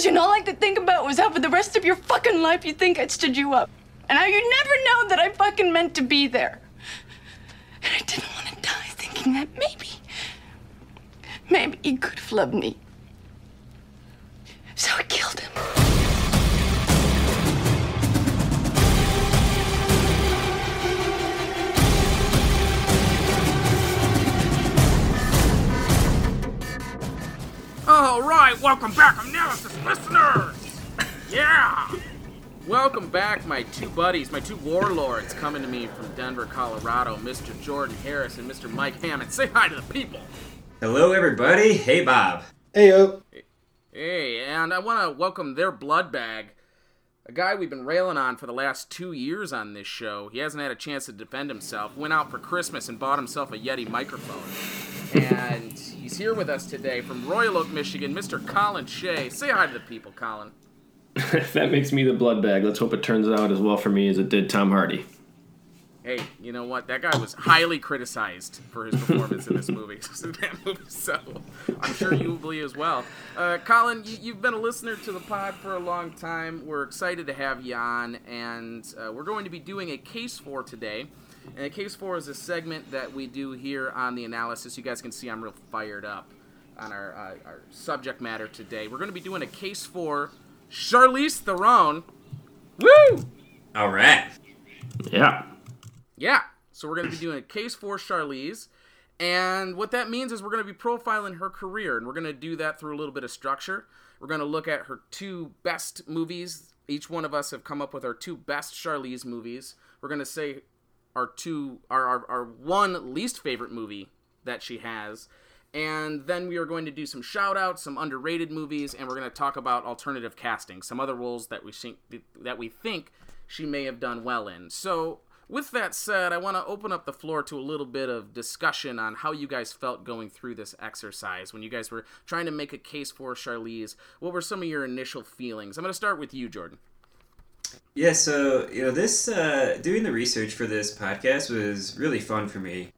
decision. All I could think about was how for the rest of your fucking life you think I stood you up. And how you never know that I fucking meant to be there. And I didn't want to die thinking that maybe, maybe he could have loved me. So I killed him. All right, welcome back, analysis listeners. Yeah. Welcome back, my two buddies, my two warlords coming to me from Denver, Colorado, Mr. Jordan Harris and Mr. Mike Hammond. Say hi to the people. Hello, everybody. Hey, Bob. Hey yo. Hey, and I want to welcome their blood bag, a guy we've been railing on for the last two years on this show. He hasn't had a chance to defend himself. Went out for Christmas and bought himself a Yeti microphone. And he's here with us today from Royal Oak, Michigan, Mr. Colin Shea. Say hi to the people, Colin. if that makes me the blood bag. Let's hope it turns out as well for me as it did Tom Hardy. Hey, you know what? That guy was highly criticized for his performance in this movie. so I'm sure you will be as well. Uh, Colin, you, you've been a listener to the pod for a long time. We're excited to have you on, and uh, we're going to be doing a case for today. And a case for is a segment that we do here on the analysis. You guys can see I'm real fired up on our, uh, our subject matter today. We're going to be doing a case for Charlize Theron. Woo! All right. Yeah. Yeah. So we're going to be doing a case for Charlize. And what that means is we're going to be profiling her career, and we're going to do that through a little bit of structure. We're going to look at her two best movies. Each one of us have come up with our two best Charlize movies. We're going to say our two, our, our, our one least favorite movie that she has. And then we are going to do some shout outs, some underrated movies, and we're going to talk about alternative casting, some other roles that we think that we think she may have done well in. So with that said, I want to open up the floor to a little bit of discussion on how you guys felt going through this exercise when you guys were trying to make a case for Charlize. What were some of your initial feelings? I'm going to start with you, Jordan. Yeah, so you know, this uh, doing the research for this podcast was really fun for me,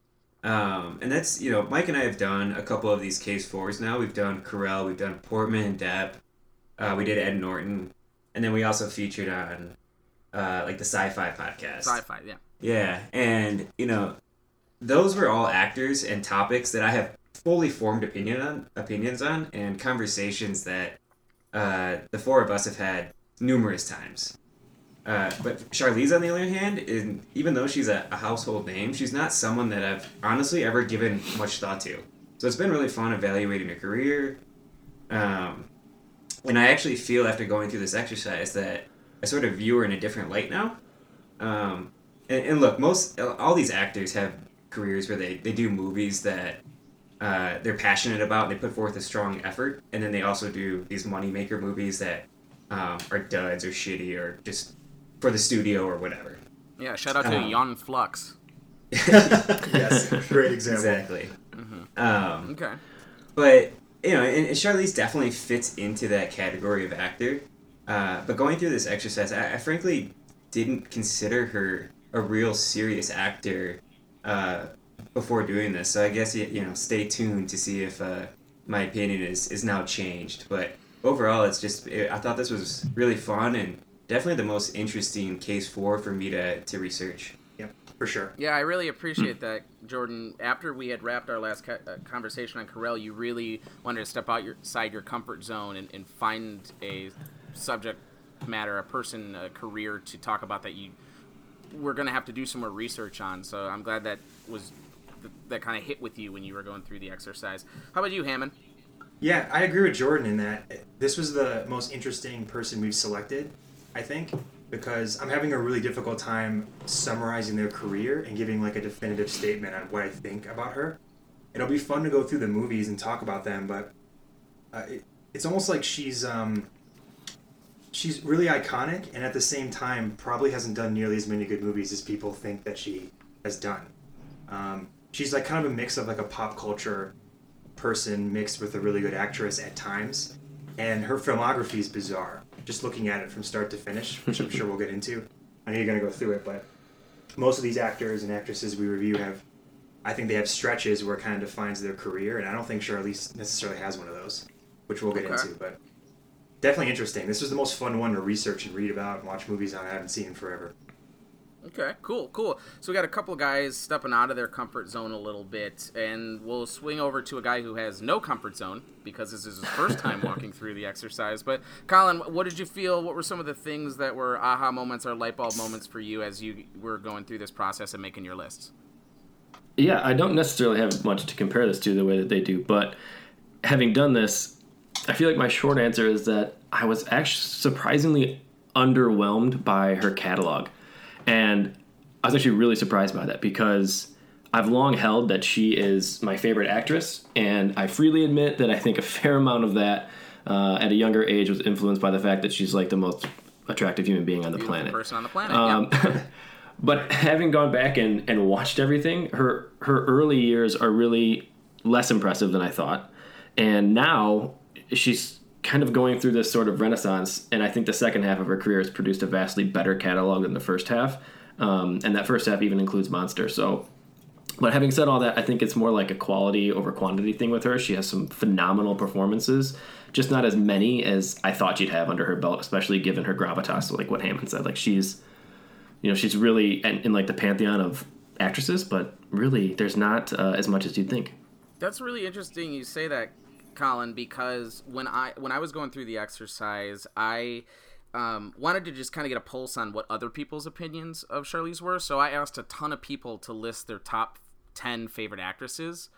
um, and that's you know, Mike and I have done a couple of these case fours now. We've done Carell, we've done Portman and Depp, uh, we did Ed Norton, and then we also featured on uh, like the Sci-Fi podcast. Sci-fi, yeah. Yeah, and you know, those were all actors and topics that I have fully formed opinion on, opinions on, and conversations that uh, the four of us have had numerous times. Uh, but Charlize, on the other hand, in, even though she's a, a household name, she's not someone that I've honestly ever given much thought to. So it's been really fun evaluating her career. Um, and I actually feel after going through this exercise that I sort of view her in a different light now. Um, and, and look, most all these actors have careers where they, they do movies that uh, they're passionate about they put forth a strong effort, and then they also do these moneymaker movies that um, are duds or shitty or just for the studio or whatever. Yeah, shout out to Um, Aeon Flux. yes, great example. Exactly. Um, Okay. but you know, and, and Charlize definitely fits into that category of actor. Uh, but going through this exercise, I, I frankly didn't consider her a real serious actor uh, before doing this. So I guess you, you know, stay tuned to see if uh, my opinion is is now changed. But overall, it's just it, I thought this was really fun and definitely the most interesting case for for me to to research. Yep, for sure. Yeah, I really appreciate that, Jordan. After we had wrapped our last co- uh, conversation on Carell, you really wanted to step outside your comfort zone and, and find a subject matter, a person, a career to talk about that you were going to have to do some more research on. So I'm glad that was that kind of hit with you when you were going through the exercise. How about you, Hammond? Yeah, I agree with Jordan in that this was the most interesting person we've selected, I think, because I'm having a really difficult time summarizing their career and giving like a definitive statement on what I think about her. It'll be fun to go through the movies and talk about them, but uh, it, it's almost like she's um, she's really iconic and at the same time probably hasn't done nearly as many good movies as people think that she has done. Um, she's like kind of a mix of like a pop culture person mixed with a really good actress at times, and her filmography is bizarre. Just looking at it from start to finish, which I'm sure we'll get into. I know you're gonna go through it, but most of these actors and actresses we review have, I think they have stretches where it kind of defines their career, and I don't think Charlize necessarily has one of those, which we'll get Okay. into. But definitely interesting. This was the most fun one to research and read about and watch movies on I haven't seen in forever. Okay, cool, cool. So we got a couple of guys stepping out of their comfort zone a little bit, and we'll swing over to a guy who has no comfort zone because this is his first time walking through the exercise. But Colin, what did you feel? What were some of the things that were aha moments or light bulb moments for you as you were going through this process and making your lists? Yeah, I don't necessarily have much to compare this to the way that they do, but having done this, I feel like my short answer is that I was actually surprisingly underwhelmed by her catalog. And I was actually really surprised by that because I've long held that she is my favorite actress, and I freely admit that I think a fair amount of that uh, at a younger age was influenced by the fact that she's like the most attractive human being on the Beautiful planet. person on the planet. Um, yeah. but having gone back and, and watched everything, her her early years are really less impressive than I thought. And now she's kind of going through this sort of renaissance, and I think the second half of her career has produced a vastly better catalog than the first half. Um, and that first half even includes Monster. So, but having said all that, I think it's more like a quality over quantity thing with her. She has some phenomenal performances, just not as many as I thought she'd have under her belt, especially given her gravitas, like what Hammond said. Like she's you know she's really in, in like the pantheon of actresses but really there's not uh, as much as you'd think That's really interesting you say that, Colin, because when I when I was going through the exercise, I um, wanted to just kind of get a pulse on what other people's opinions of Charlize were. So I asked a ton of people to list their top ten favorite actresses.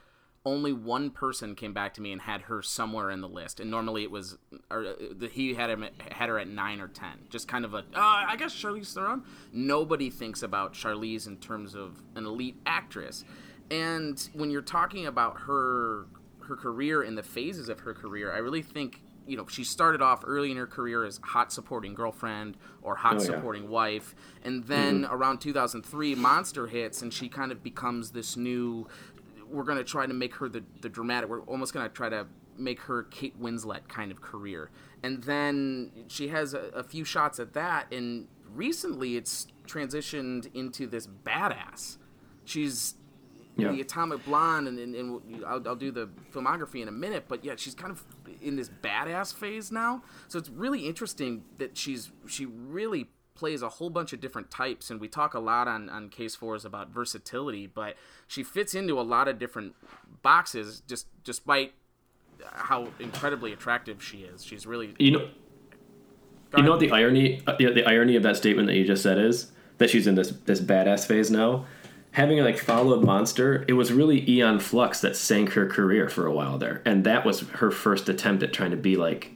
Only one person came back to me and had her somewhere in the list, and normally it was, or uh, he had him had her at nine or ten. Just kind of a, uh, I guess Charlize Theron. Nobody thinks about Charlize in terms of an elite actress, and when you're talking about her her career and the phases of her career, I really think you know she started off early in her career as hot supporting girlfriend or hot Oh, yeah. supporting wife, and mm-hmm. then around 2003, Monster hits, and she kind of becomes this new. We're gonna try to make her the the dramatic. We're almost gonna try to make her Kate Winslet kind of career, and then she has a, a few shots at that, and recently it's transitioned into this badass. She's Yeah. the Atomic Blonde, and, and, and I'll, I'll do the filmography in a minute. But yeah, she's kind of in this badass phase now. So it's really interesting that she's she really plays a whole bunch of different types, and we talk a lot on on Case Fours about versatility, but she fits into a lot of different boxes. Just despite how incredibly attractive she is, she's really. you know you know what the irony uh, the, the irony of that statement that you just said is that she's in this this badass phase now having like followed monster it was really Aeon Flux that sank her career for a while there and that was her first attempt at trying to be like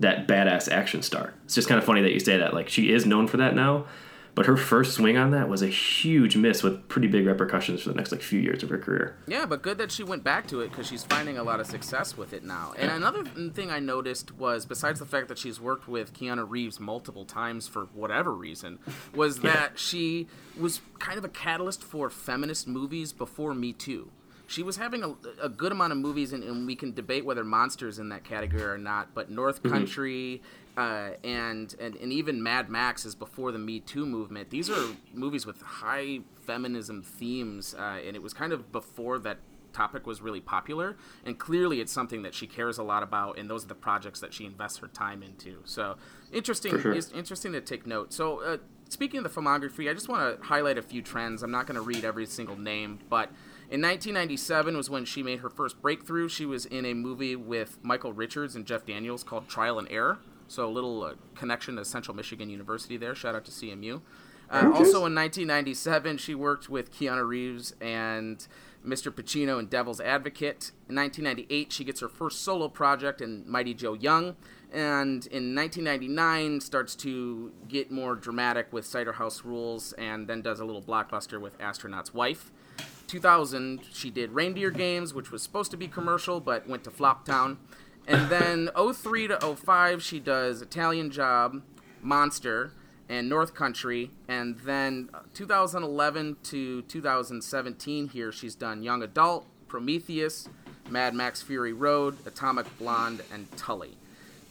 that badass action star. It's just kind of funny that you say that like she is known for that now but her first swing on that was a huge miss with pretty big repercussions for the next like few years of her career Yeah, but good that she went back to it because she's finding a lot of success with it now. And another thing I noticed was, besides the fact that she's worked with Keanu Reeves multiple times for whatever reason, was that she was kind of a catalyst for feminist movies before Me Too. She was having a, a good amount of movies, and, and we can debate whether Monsters in that category or not. But North mm-hmm. Country uh, and, and and even Mad Max is before the Me Too movement. These are movies with high feminism themes, uh, and it was kind of before that topic was really popular. And clearly, it's something that she cares a lot about, and those are the projects that she invests her time into. So interesting, sure. is interesting to take note. So. Uh, Speaking of the filmography, I just want to highlight a few trends. I'm not going to read every single name, but in 1997 was when she made her first breakthrough. She was in a movie with Michael Richards and Jeff Daniels called Trial and Error. So a little uh, connection to Central Michigan University there. Shout out to CMU. Uh, also in 1997, she worked with Keanu Reeves and Mr. Pacino in Devil's Advocate. In 1998, she gets her first solo project in Mighty Joe Young. And in 1999, starts to get more dramatic with Cider House Rules and then does a little blockbuster with Astronaut's Wife. 2000, she did Reindeer Games, which was supposed to be commercial but went to Floptown. And then 03 to 05, she does Italian Job, Monster, and North Country. And then 2011 to 2017, here she's done Young Adult, Prometheus, Mad Max Fury Road, Atomic Blonde, and Tully.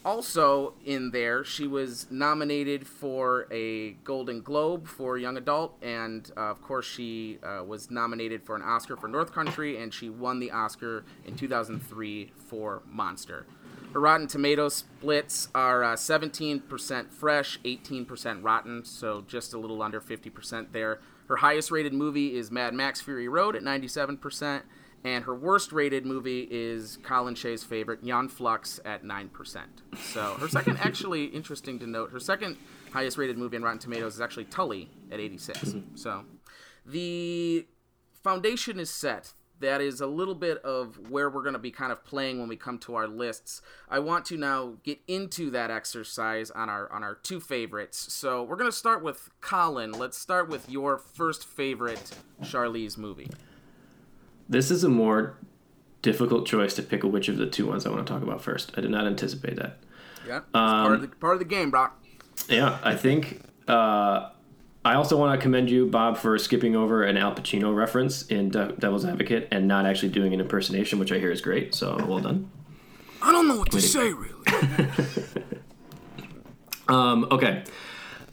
Also in there, she was nominated for a Golden Globe for Young Adult, and uh, of course, she uh, was nominated for an Oscar for North Country, and she won the Oscar in 2003 for Monster. Her Rotten Tomato splits are uh, 17% fresh, 18% rotten, so just a little under 50% there. Her highest rated movie is Mad Max Fury Road at 97%, and her worst rated movie is Colin Shea's favorite, Aeon Flux, at 9%. So her second, actually, interesting to note, her second highest rated movie on Rotten Tomatoes is actually Tully at 86. So the foundation is set. That is a little bit of where we're going to be kind of playing when we come to our lists. I want to now get into that exercise on our on our two favorites. So we're going to start with Colin. Let's start with your first favorite Charlize movie. This is a more difficult choice to pick which of the two ones I want to talk about first. I did not anticipate that. Yeah, it's part of the part of the game, Brock. Yeah, I think. Uh, I also want to commend you, Bob, for skipping over an Al Pacino reference in De- Devil's Advocate and not actually doing an impersonation, which I hear is great. So well done. I don't know what to say really. Um, okay.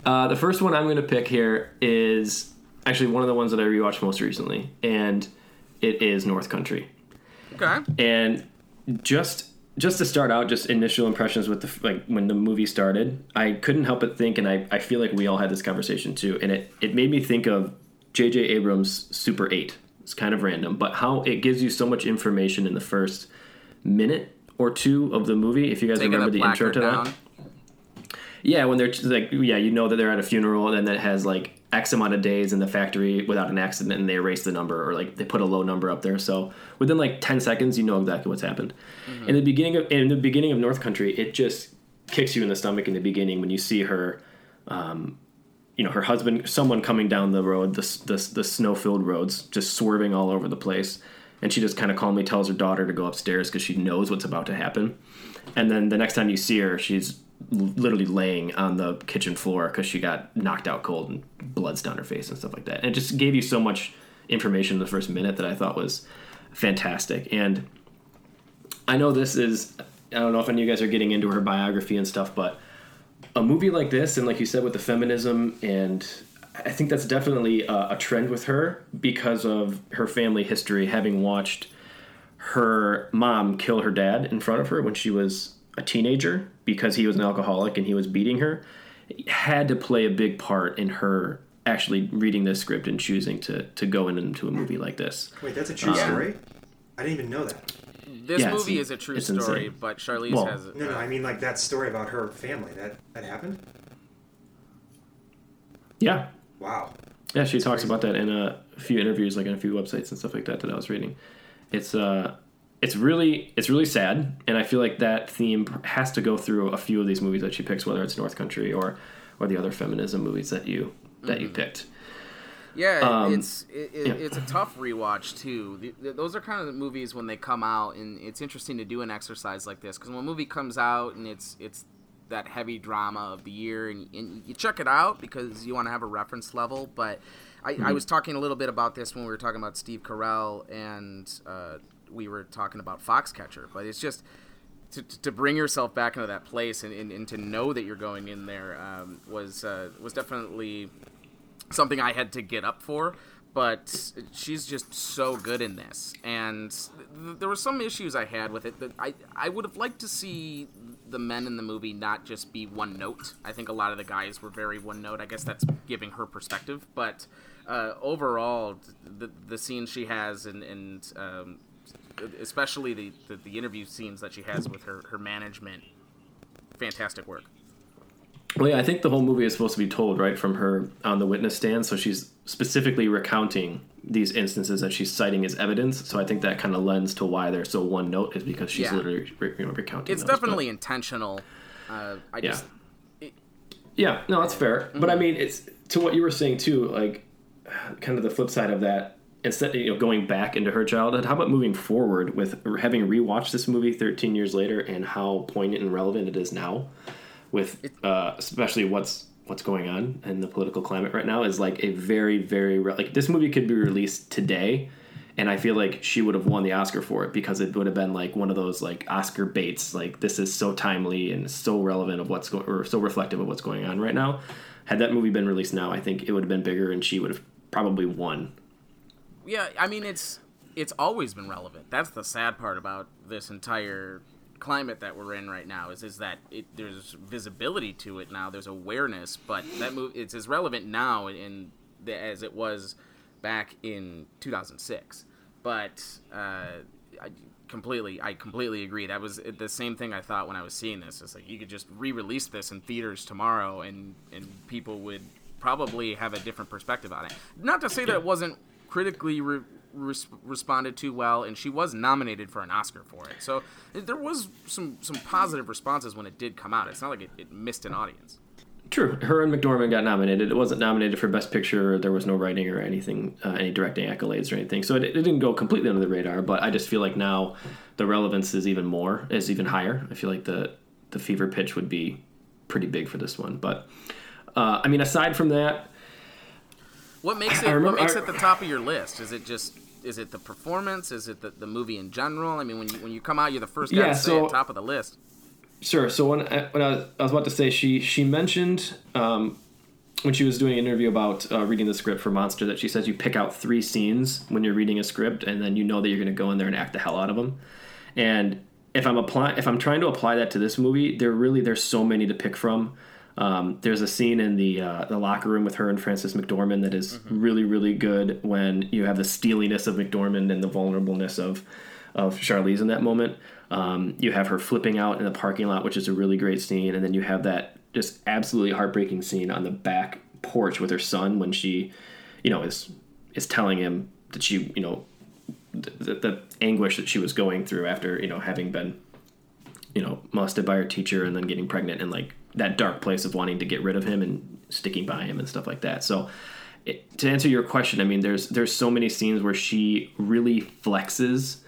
Uh, the first one I'm going to pick here is actually one of the ones that I rewatched most recently, and it is North Country. Okay. And just just to start out, just initial impressions with the like when the movie started, I couldn't help but think, and I, I feel like we all had this conversation too, and it it made me think of J.J. Abrams' Super Eight. It's kind of random, but how it gives you so much information in the first minute or two of the movie. If you guys Taking remember the the intro to down. that, yeah, when they're like, yeah, you know that they're at a funeral, and then it has like X amount of days in the factory without an accident, and they erase the number, or like they put a low number up there. So within like ten seconds, you know exactly what's happened. In the beginning of in the beginning of North Country, it just kicks you in the stomach in the beginning when you see her, um, you know, her husband, someone coming down the road, the the, the snow filled roads, just swerving all over the place, and she just kind of calmly tells her daughter to go upstairs because she knows what's about to happen. And then the next time you see her, she's literally laying on the kitchen floor because she got knocked out cold and blood's down her face and stuff like that. And it just gave you so much information in the first minute that I thought was fantastic. And I know this is, I don't know if any of you guys are getting into her biography and stuff, but a movie like this, and like you said, with the feminism, and I think that's definitely a, a trend with her because of her family history, having watched her mom kill her dad in front of her when she was a teenager because he was an alcoholic and he was beating her had to play a big part in her actually reading this script and choosing to to go into a movie like this. Wait, that's a true story? I didn't even know that. This Yeah, movie is a true story, insane. but Charlize Well- has. No, no, uh, I mean like that story about her family. That that happened? Yeah, Wow. Yeah, she talks about that in a few interviews, like in a few websites and stuff like that that I was reading. It's uh, it's really it's really sad, and I feel like that theme has to go through a few of these movies that she picks, whether it's North Country or or the other feminism movies that you that you picked. Yeah, Um, it's it, it, yeah. it's a tough rewatch too. The, the, those are kind of the movies when they come out, and it's interesting to do an exercise like this because when a movie comes out and it's it's that heavy drama of the year, and, and you check it out because you want to have a reference level. But I, Mm-hmm. I was talking a little bit about this when we were talking about Steve Carell, and uh, we were talking about Foxcatcher. But it's just to, to bring yourself back into that place and, and, and to know that you're going in there um, was uh, was definitely something I had to get up for. But she's just so good in this, and th- there were some issues I had with it. That I I would have liked to see the men in the movie not just be one note. I think a lot of the guys were very one note. I guess that's giving her perspective, but uh, overall, the the scenes she has and and um, especially the, the the interview scenes that she has with her her management, fantastic work. Well, yeah, I think the whole movie is supposed to be told right from her on the witness stand, so she's specifically recounting these instances that she's citing as evidence. So I think that kind of lends to why they're so one note is because she's Yeah. literally you know, recounting. It's those, but- definitely intentional. Uh, I Yeah. just Yeah, no, that's fair. But I mean, it's to what you were saying too. Like, kind of the flip side of that. Instead, of you know, going back into her childhood, how about moving forward with having rewatched this movie 13 years later and how poignant and relevant it is now, with uh, especially what's what's going on in the political climate right now is like a very very re- like this movie could be released today and I feel like she would have won the Oscar for it because it would have been like one of those like Oscar baits. Like this is so timely and so relevant of what's going or so reflective of what's going on right now. Had that movie been released now, I think it would have been bigger and she would have probably won. Yeah. I mean, it's it's always been relevant. That's the sad part about this entire climate that we're in right now is is that it, there's visibility to it now. There's awareness, but that move it's as relevant now in the, as it was back in 2006. But uh, I completely, I completely agree. That was the same thing I thought when I was seeing this. It's like you could just re-release this in theaters tomorrow, and and people would probably have a different perspective on it. Not to say that it wasn't critically re- res- responded to well, and she was nominated for an Oscar for it. So there was some some positive responses when it did come out. It's not like it, it missed an audience. True. Her and McDormand got nominated. It wasn't nominated for Best Picture. There was no writing or anything, uh, any directing accolades or anything. So it, it, didn't go completely under the radar. But I just feel like now the relevance is even more, is even higher. I feel like the the fever pitch would be pretty big for this one. But uh, I mean, aside from that, what makes it remember, what makes it the top of your list? Is it just is it the performance? Is it the, the movie in general? I mean, when you when you come out, you're the first guy yeah, to say so, it, top of the list. Sure. So when I, when I was, I was about to say, she she mentioned um, when she was doing an interview about uh, reading the script for Monster that she says you pick out three scenes when you're reading a script, and then you know that you're going to go in there and act the hell out of them. And if I'm applying, if I'm trying to apply that to this movie, there really there's so many to pick from. Um, there's a scene in the uh, the locker room with her and Frances McDormand that is mm-hmm. really really good when you have the steeliness of McDormand and the vulnerableness of of Charlize in that moment. Um, you have her flipping out in the parking lot, which is a really great scene, and then you have that just absolutely heartbreaking scene on the back porch with her son when she, you know, is is telling him that she, you know, the, the anguish that she was going through after you know having been, you know, molested by her teacher and then getting pregnant and like that dark place of wanting to get rid of him and sticking by him and stuff like that. So. It, to answer your question, I mean, there's there's so many scenes where she really flexes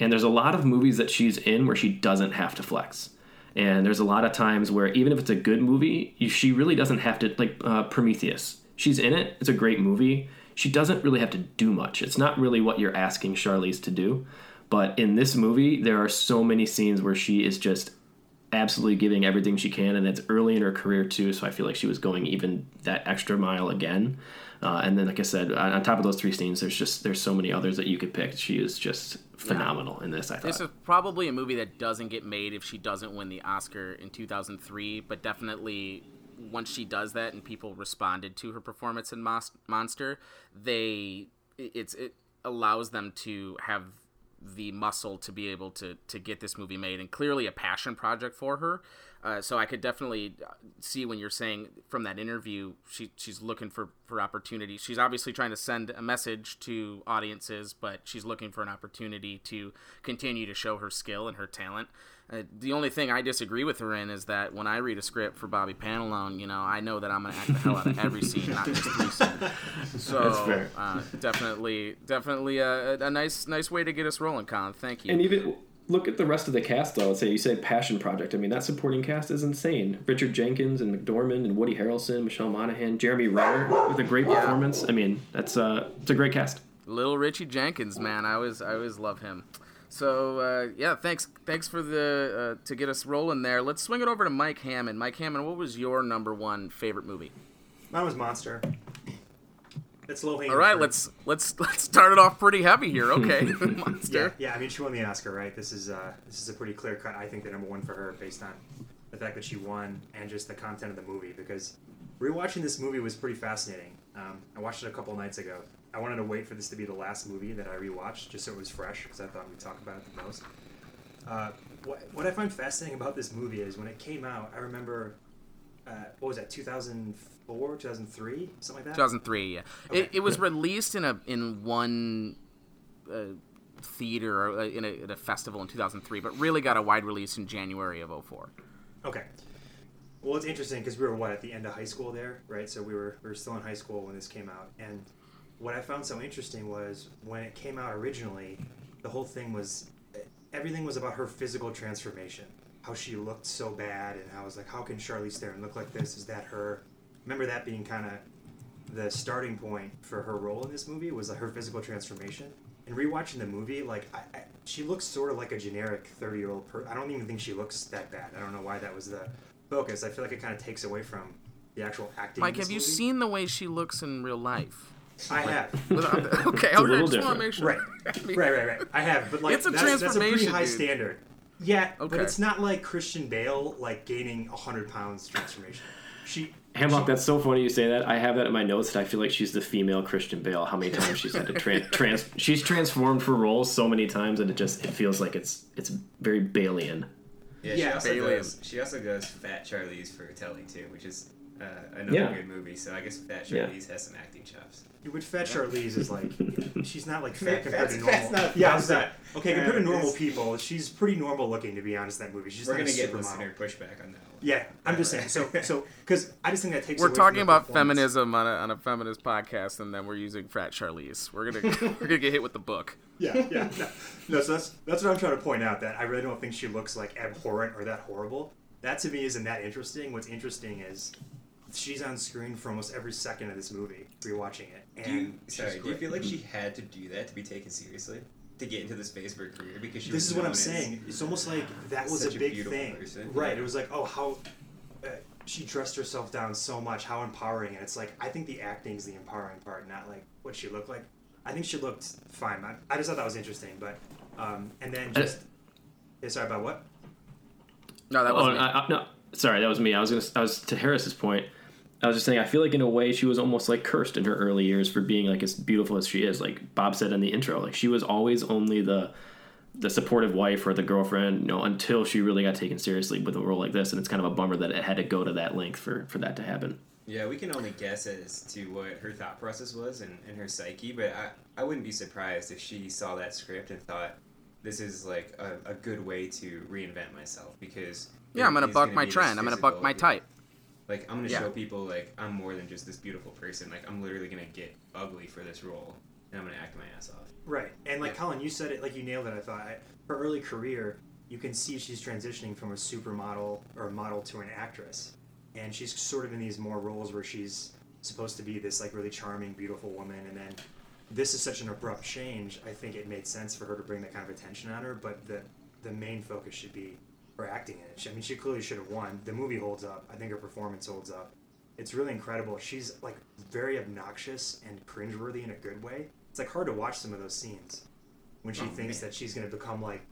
and there's a lot of movies that she's in where she doesn't have to flex. And there's a lot of times where even if it's a good movie, she really doesn't have to like uh, Prometheus. She's in it. It's a great movie. She doesn't really have to do much. It's not really what you're asking Charlize to do. But in this movie, there are so many scenes where she is just absolutely giving everything she can, and it's early in her career too. So I feel like she was going even that extra mile again. Uh, and then, like I said, on top of those three scenes, there's just there's so many others that you could pick. She is just phenomenal yeah. in this. I thought this is probably a movie that doesn't get made if she doesn't win the Oscar in 2003, but definitely once she does that and people responded to her performance in Monster, they it's it allows them to have the muscle to be able to to get this movie made and clearly a passion project for her uh, so I could definitely uh, see when you're saying from that interview, she she's looking for for opportunities. She's obviously trying to send a message to audiences, but she's looking for an opportunity to continue to show her skill and her talent. Uh, the only thing I disagree with her in is that when I read a script for Bobby Pantalone, you know, I know that I'm going to act the hell out of every scene, not just three scenes. So uh, definitely, definitely a, a, nice, nice way to get us rolling, Colin. Thank you. And even look at the rest of the cast though. Let's say you say Passion Project. I mean, that supporting cast is insane. Richard Jenkins and McDormand and Woody Harrelson, Michelle Monaghan, Jeremy Renner with a great performance. I mean, that's uh, it's a great cast. Little Richie Jenkins, man, I always I always love him. So uh, yeah, thanks thanks for the uh, to get us rolling there. Let's swing it over to Mike Hammond. Mike Hammond, what was your number one favorite movie? Mine was Monster. It's low hanging. All right, fruit. let's let's let's start it off pretty heavy here. Okay, Monster. Yeah, yeah. I mean, she won the Oscar, right? This is uh, this is a pretty clear cut. I think the number one for her, based on the fact that she won and just the content of the movie. Because rewatching this movie was pretty fascinating. Um, I watched it a couple nights ago. I wanted to wait for this to be the last movie that I rewatched, just so it was fresh, because I thought we'd talk about it the most. Uh, what, what I find fascinating about this movie is when it came out, I remember, uh, what was that, 2004? 2004, 2003, something like that. 2003, yeah. Okay. It, it was released in a in one uh, theater or uh, in a, in a festival in 2003, but really got a wide release in January of 04. Okay. Well, it's interesting because we were what at the end of high school there, right? So we were we were still in high school when this came out, and what I found so interesting was when it came out originally, the whole thing was everything was about her physical transformation, how she looked so bad, and how I was like, how can Charlize Theron look like this? Is that her? Remember that being kind of the starting point for her role in this movie was like her physical transformation. And rewatching the movie, like I, I, she looks sort of like a generic thirty-year-old person. I don't even think she looks that bad. I don't know why that was the focus. I feel like it kind of takes away from the actual acting. Mike, have movie. you seen the way she looks in real life? I have. Uh, okay, I just want to make sure. Right. right, right, right. I have, but like it's a that's, that's a pretty high dude. standard. Yeah, Okay. but it's not like Christian Bale like gaining hundred pounds transformation. She Hemlock, that's so funny you say that. I have that in my notes that I feel like she's the female Christian Bale. How many times she's had to tra- trans? She's transformed for roles so many times, and it just it feels like it's it's very Balean. Yeah, Yeah, she also Alien. goes. She also goes Fat Charlize for Tully too, which is uh, another Yeah. good movie. So I guess Fat Yeah. Charlize has some acting chops. With Fat Charlize is like she's not like Man, fat compared to normal. not yeah, I fat. not. Okay, Yeah, compared to normal people, she's pretty normal looking to be honest. in That movie, she's We're not a gonna get supermodel. listener pushback on that one. Yeah, I'm just saying. So, so because I just think that takes. We're away talking from the about feminism on a, on a feminist podcast, and then we're using Frat Charlize. We're gonna we're gonna get hit with the book. Yeah, yeah, no, no. So that's that's what I'm trying to point out. That I really don't think she looks like abhorrent or that horrible. That to me isn't that interesting. What's interesting is she's on screen for almost every second of this movie. Rewatching it, and Do you, sorry, do you feel like she had to do that to be taken seriously to get into the space of her career? Because she This was is what I'm saying. It's almost like that was a a big beautiful thing, person. right? Yeah. It was like, oh, how uh, she dressed herself down so much, how empowering. And it's like, I think the acting is the empowering part, not like what she looked like. I think she looked fine. I, I just thought that was interesting, but um, and then Uh, just yeah, sorry about what? No, that Oh, wasn't. me. I, I, no, sorry, that was me. I was gonna. I was to Harris's point. I was just saying. I feel like in a way she was almost like cursed in her early years for being like as beautiful as she is. Like Bob said in the intro, like she was always only the the supportive wife or the girlfriend, you know, until she really got taken seriously with a role like this. And it's kind of a bummer that it had to go to that length for for that to happen. Yeah, we can only guess as to what her thought process was and, and her psyche, but I, I wouldn't be surprised if she saw that script and thought this is like a, a good way to reinvent myself because yeah, I'm gonna buck my trend. I'm gonna buck my type. Like I'm gonna Yeah. show people like I'm more than just this beautiful person. Like I'm literally gonna get ugly for this role, and I'm gonna act my ass off. Right, and like Colin, you said it like you nailed it. I thought her early career, you can see she's transitioning from a supermodel or a model to an actress, and she's sort of in these more roles where she's supposed to be this like really charming, beautiful woman, and then this is such an abrupt change. I think it made sense for her to bring that kind of attention on her, but the the main focus should be her acting in it. She, I mean, she clearly should have won. The movie holds up. I think her performance holds up. It's really incredible. She's like very obnoxious and cringeworthy in a good way. It's like hard to watch some of those scenes when she Oh, thinks man. that she's gonna become like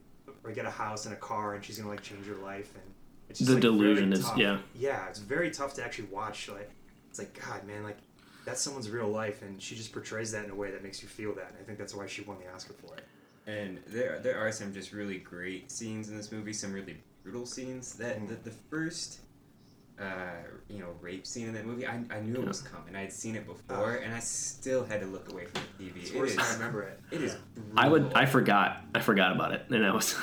or get a house and a car and she's gonna like change her life and it's just The like, delusion is- tough. yeah. yeah it's very tough to actually watch like it's like god man like that's someone's real life and she just portrays that in a way that makes you feel that and I think that's why she won the Oscar for it And there there are some just really great scenes in this movie, some really brutal scenes. That Mm. the, the first uh, you know rape scene in that movie, I, I knew it was coming. I had seen it before, and I still had to look away from the TV. it's It worse is I remember it it is. I would. brutal. I forgot. I forgot about it, and I was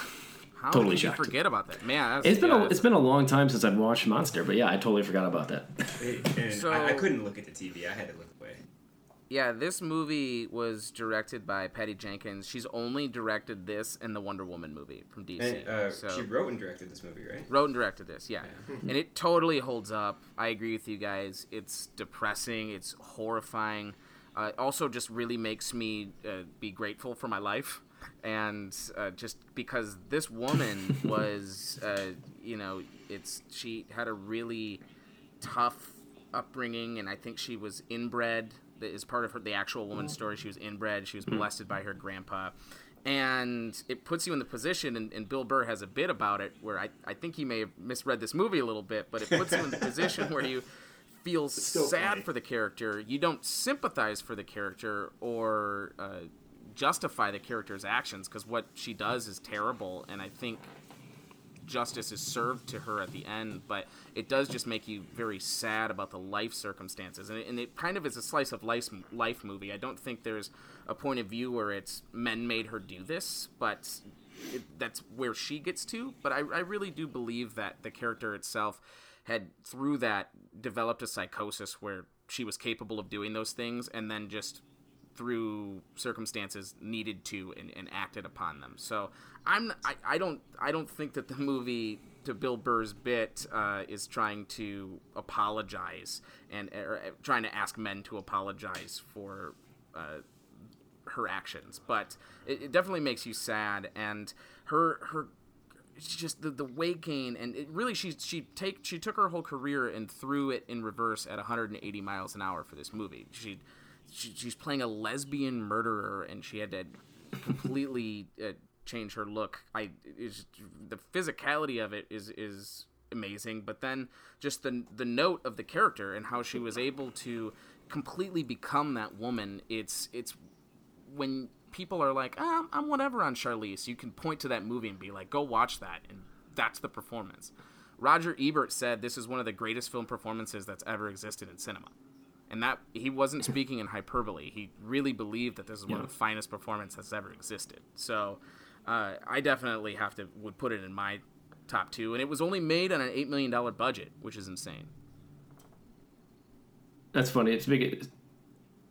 How totally did you shocked. forget about that, man? That's, It's been yeah, a it's been a long time since I've watched Monster, but yeah, I totally forgot about that. It- and So- I, I couldn't look at the TV. I had to look away. Yeah, this movie was directed by Patty Jenkins. She's only directed this and the Wonder Woman movie from DC. And uh, so she wrote and directed this movie, right? wrote and directed this, yeah. and it totally holds up. I agree with you guys. It's depressing. It's horrifying. Uh, it also just really makes me uh, be grateful for my life. And uh, just because this woman was, uh, you know, it's she had a really tough upbringing, and I think she was inbred. That is part of her the actual woman's story. She was inbred. She was molested by her grandpa, and it puts you in the position. And, and Bill Burr has a bit about it where I, I think he may have misread this movie a little bit, but it puts you in the position where you feel sad funny. for the character. You don't sympathize for the character or uh, justify the character's actions because what she does is terrible. And I think justice is served to her at the end, but it does just make you very sad about the life circumstances. And it, and it kind of is a slice of life, life movie. I don't think there's a point of view where it's men made her do this, but it, that's where she gets to. But I, I really do believe that the character itself had, through that, developed a psychosis where she was capable of doing those things and then just through circumstances needed to and, and acted upon them. So I'm I, I don't I don't think that the movie to Bill Burr's bit uh, is trying to apologize and or, uh, trying to ask men to apologize for uh, her actions, but it, it definitely makes you sad and her her just the, the weight gain and it really she she take she took her whole career and threw it in reverse at 180 miles an hour for this movie. She, she she's playing a lesbian murderer and she had to completely uh, change her look. I is the physicality of it is is amazing, but then just the the note of the character and how she was able to completely become that woman. It's it's when people are like, ah, I'm whatever on Charlize. You can point to that movie and be like, go watch that, and that's the performance. Roger Ebert said this is one of the greatest film performances that's ever existed in cinema. And that he wasn't speaking in hyperbole. He really believed that this is one of the finest performances that's ever existed. So uh, I definitely have to would put it in my top two. And it was only made on an eight million dollar budget, which is insane. That's funny. It's big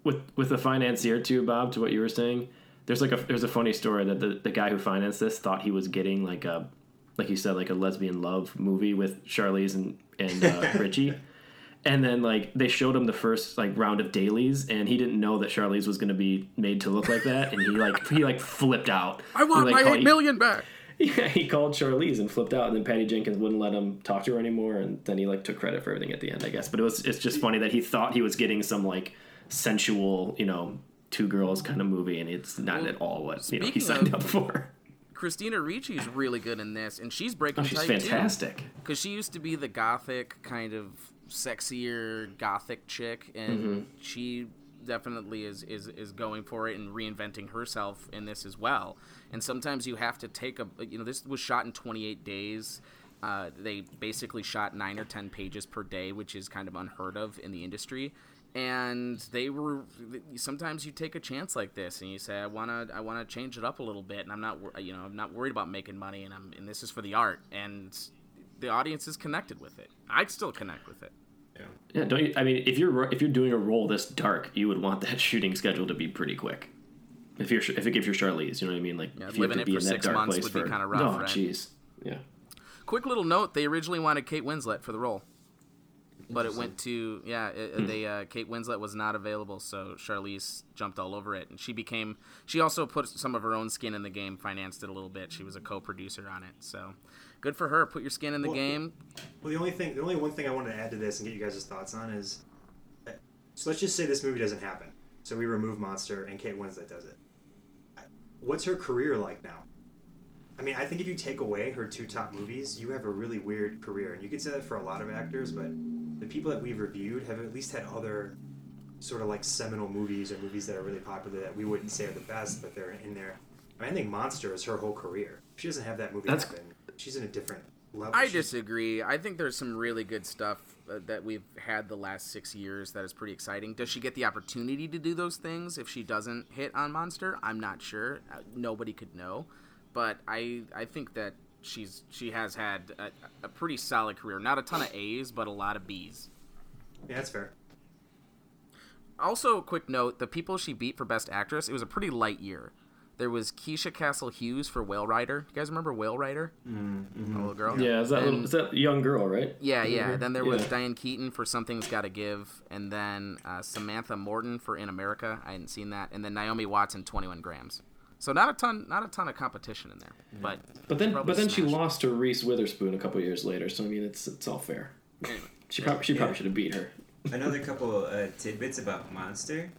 with with the financier too, Bob. To what you were saying, there's like a there's a funny story that the, the guy who financed this thought he was getting like a like you said like a lesbian love movie with Charlize and and uh, Ricci. And then like they showed him the first like round of dailies, and he didn't know that Charlize was going to be made to look like that, and he like he like flipped out. I want He, like, my called- eight million back. Yeah, he called Charlize and flipped out, and then Patty Jenkins wouldn't let him talk to her anymore, and then he like took credit for everything at the end, I guess. But it was it's just funny that he thought he was getting some like sensual, you know, two girls kind of movie, and it's not at all what you know he signed of- up for. Christina Ricci's really good in this, and she's breaking Oh, she's type fantastic. because she used to be the gothic kind of sexier gothic chick, and Mm-hmm. she definitely is, is is going for it and reinventing herself in this as well. And sometimes you have to take a you know this was shot in 28 days. Uh, they basically shot nine or ten pages per day, which is kind of unheard of in the industry. And they were sometimes you take a chance like this and you say I wanna I wanna change it up a little bit, and I'm not you know I'm not worried about making money, and I'm and this is for the art, and the audience is connected with it. I'd still connect with it. Yeah, yeah, don't you? I mean, if you're if you're doing a role this dark, you would want that shooting schedule to be pretty quick. If you're if it gives you Charlize, you know what I mean? Like Yeah, if you have to it be for in that six dark months place would be for kinda rough, oh, right? jeez, yeah. Quick little note: they originally wanted Kate Winslet for the role, but it went to yeah. It, Hmm. They uh, Kate Winslet was not available, so Charlize jumped all over it, and she became. She also put some of her own skin in the game, financed it a little bit. She was a co-producer on it, so good for her. Put your skin in the Well, game. Well, the only thing, the only one thing I wanted to add to this and get you guys' thoughts on is, uh, so let's just say this movie doesn't happen. So we remove Monster and Kate Winslet does it. What's her career like now? I mean, I think if you take away her two top movies, you have a really weird career, and you could say that for a lot of actors. But the people that we've reviewed have at least had other sort of like seminal movies or movies that are really popular that we wouldn't say are the best, but they're in there. I, mean, I think Monster is her whole career. If she doesn't have that movie That's- happen, she's in a different level. I disagree. I think there's some really good stuff uh, that we've had the last six years that is pretty exciting. Does she get the opportunity to do those things if she doesn't hit on Monster? I'm not sure. Uh, nobody could know, but I I think that she's she has had a, a pretty solid career. Not a ton of A's, but a lot of B's. Yeah, that's fair. Also, a quick note: the people she beat for Best Actress, it was a pretty light year. There was Keisha Castle Hughes for Whale Rider. You guys remember Whale Rider? Mm-hmm. little girl. Yeah, is that little, is that young girl, right? Yeah, yeah. Then there was Yeah. Diane Keaton for Something's Gotta Give, and then uh, Samantha Morton for In America. I hadn't seen that, and then Naomi Watson, 21 grams. So not a ton, not a ton of competition in there, but But then, but then she smashed. lost to Reese Witherspoon a couple years later. So I mean, it's it's all fair. Anyway. She probably she probably should have beat her. Another couple uh, tidbits about Monster.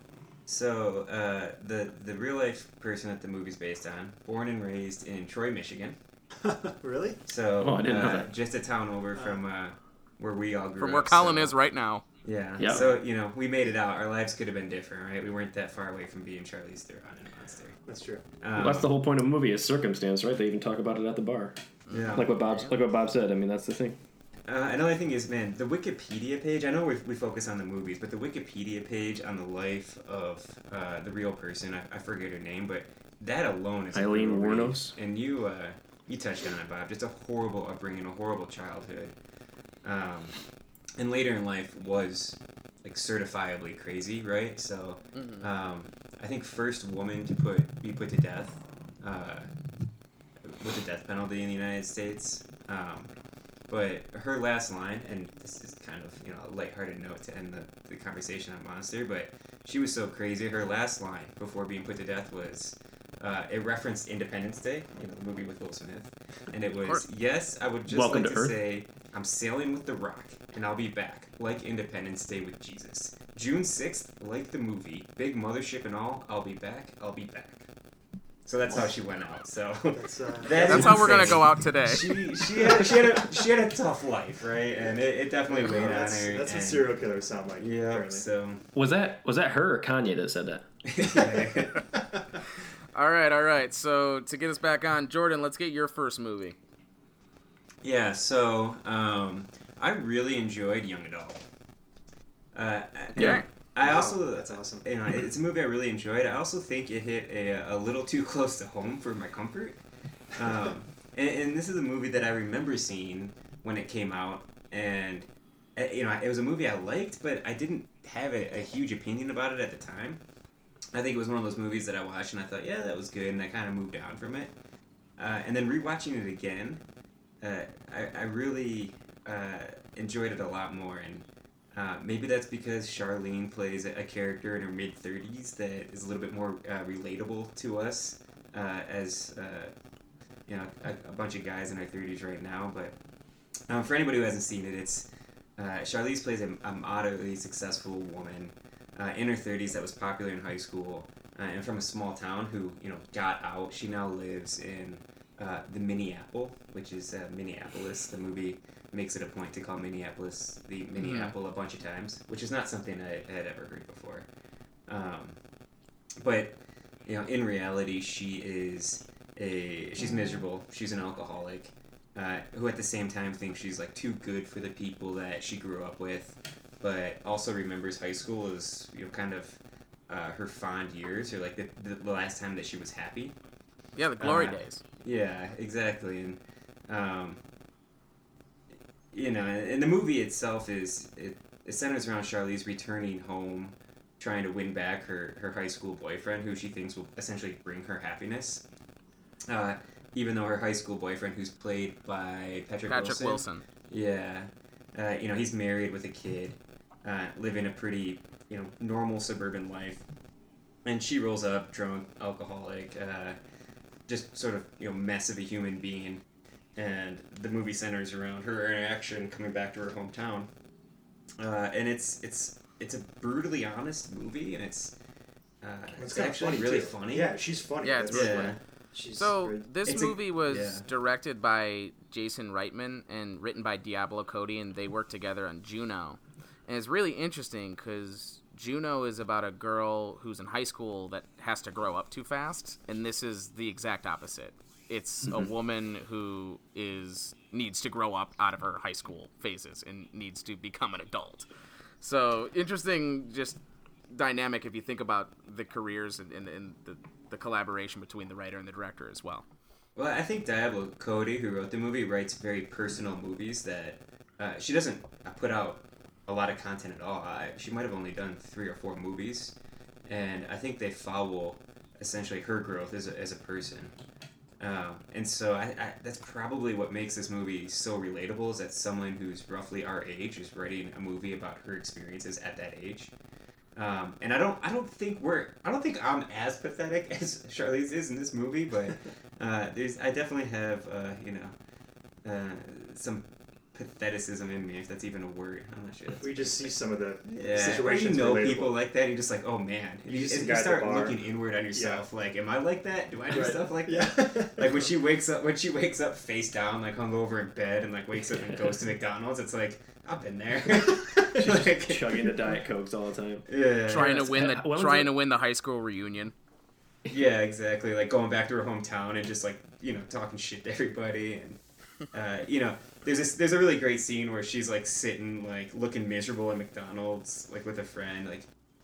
So uh, the the real life person that the movie's based on, born and raised in Troy, Michigan. really? So Oh, I didn't know uh, that. just a town over from uh, where we all grew from up. From where Colin so- is right now. Yeah. Yeah. So you know, we made it out. Our lives could have been different, right? We weren't that far away from being Charlize Theron and Monster. That's true. Um, Well, that's the whole point of a movie is circumstance, right? They even talk about it at the bar, yeah. like what Bob like what Bob said. I mean, that's the thing. Uh, another thing is, man, the Wikipedia page. I know we, we focus on the movies, but the Wikipedia page on the life of uh, the real person, I, I forget her name, but that alone is Eileen brutal. Wuornos? And you uh, you touched on it, Bob. Just a horrible upbringing, a horrible childhood, um, and later in life was like certifiably crazy, right? So, um, I think first woman to put be put to death. Uh, with the death penalty in the United States. Um, but her last line, and this is kind of you know a lighthearted note to end the, the conversation on Monster, but she was so crazy. Her last line before being put to death was. Uh, it referenced Independence Day, you know, the movie with Will Smith, and it was yes, I would just Welcome like to to say I'm sailing with the Rock, and I'll be back like Independence Day with Jesus. June sixth, like the movie, big mothership and all. I'll be back. I'll be back. So that's how she went out. So That's, uh, That That's is how we're gonna go out today. She she had, she had a she had a tough life, right? And it, it definitely weighed on her. that's what serial killers sound like. Yeah. apparently. So Was that was that her or Kanye that said that? All right, all right. So to get us back on, Jordan, let's get your first movie. yeah. So um, I really enjoyed Young Adult. Uh, Yeah. I Wow, also that's awesome. you know it's a movie I really enjoyed. I also think it hit a, a little too close to home for my comfort. Um, and, and this is a movie that I remember seeing when it came out, and uh, you know it was a movie I liked, but I didn't have a, a huge opinion about it at the time. I think it was one of those movies that I watched and I thought, yeah, that was good, and I kind of moved on from it. Uh, and then rewatching it again, uh, I, I really uh, enjoyed it a lot more. And uh, maybe that's because Charlize plays a, character in her mid 30s that is a little bit more uh, relatable to us uh, as uh, you know a, a bunch of guys in our 30s right now. But um, for anybody who hasn't seen it, it's uh, Charlize plays a, a moderately successful woman in her 30s that was popular in high school and from a small town who you know got out. She now lives in the Mini-Apple, which is Minneapolis. The movie makes it a point to call Minneapolis the Mini-Apple a bunch of times, which is not something I had ever heard before. Um, but you know, in reality, she is a she's miserable. She's an alcoholic. Uh, who at the same time thinks she's like too good for the people that she grew up with, but also remembers high school as you know kind of uh, her fond years or like the, the, the last time that she was happy. Yeah, the glory Uh, days. Yeah, exactly, and um, you know, and the movie itself is it, it centers around Charlize returning home, trying to win back her her high school boyfriend, who she thinks will essentially bring her happiness. Uh, even though her high school boyfriend, who's played by Patrick, Patrick Wilson. yeah, uh, you know he's married with a kid, uh, living a pretty you know normal suburban life, and she rolls up drunk, alcoholic, uh, just sort of you know mess of a human being, and the movie centers around her interaction coming back to her hometown, uh, and it's it's it's a brutally honest movie, and it's uh, it's, kinda actually really too. funny. Yeah, she's funny. Yeah, it's really yeah. funny. She's So very- this It's a- movie was yeah. directed by Jason Reitman and written by Diablo Cody, and they worked together on Juno. And it's really interesting because Juno is about a girl who's in high school that has to grow up too fast, and this is the exact opposite. It's a woman who is needs to grow up out of her high school phases and needs to become an adult. So interesting, just dynamic if you think about the careers and, and, and the, the collaboration between the writer and the director as well. Well, I think Diablo Cody, who wrote the movie, writes very personal movies that uh, she doesn't put out a lot of content at all. I, she might have only done three or four movies, and I think they follow essentially her growth as a, as a person. Um, and so I, I, that's probably what makes this movie so relatable is that someone who's roughly our age is writing a movie about her experiences at that age. Um, and I don't, I don't think we're, I don't think I'm as pathetic as Charlize is in this movie, but uh, there's, I definitely have, uh, you know, uh, some patheticism in me, if that's even a word. I'm not sure. We just see some of the yeah, situations. Or you know relatable. people like that, you're just like, oh man. And You you, see and you guy at the start looking inward on yourself, like, am I like that? Do I do Right. stuff like yeah. that? Like when she wakes up, when she wakes up face down, like hungover in bed, and like wakes up and goes to McDonald's, it's like I've been there. like, Chugging the Diet Cokes all the time. yeah, Trying to win the When trying it? to win the high school reunion. yeah, exactly. Like going back to her hometown and just like you know talking shit to everybody, and uh, you know, there's this there's a really great scene where she's like sitting like looking miserable at McDonald's like with a friend like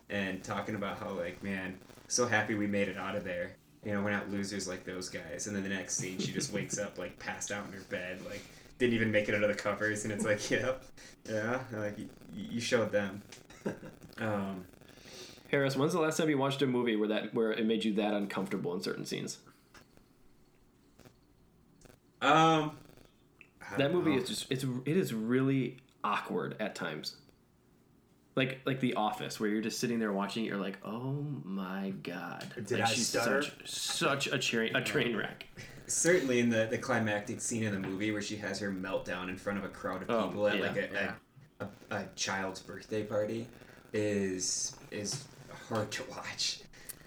and talking about how like man so happy we made it out of there. You know, we're not losers like those guys. And then the next scene, she just wakes up like passed out in her bed, like didn't even make it out of the covers, and it's like, yep, yeah, like you, you showed them. Um, Harris, when's the last time you watched a movie where that where it made you that uncomfortable in certain scenes? um, I That movie know. is just it's it is really awkward at times. Like like The Office, where you're just sitting there watching it, you're like, oh my god, Did like I stutter? such such a train a train wreck. certainly in the, the climactic scene in the movie where she has her meltdown in front of a crowd of Oh, people at yeah, like a, yeah. a, a, a child's birthday party is is hard to watch.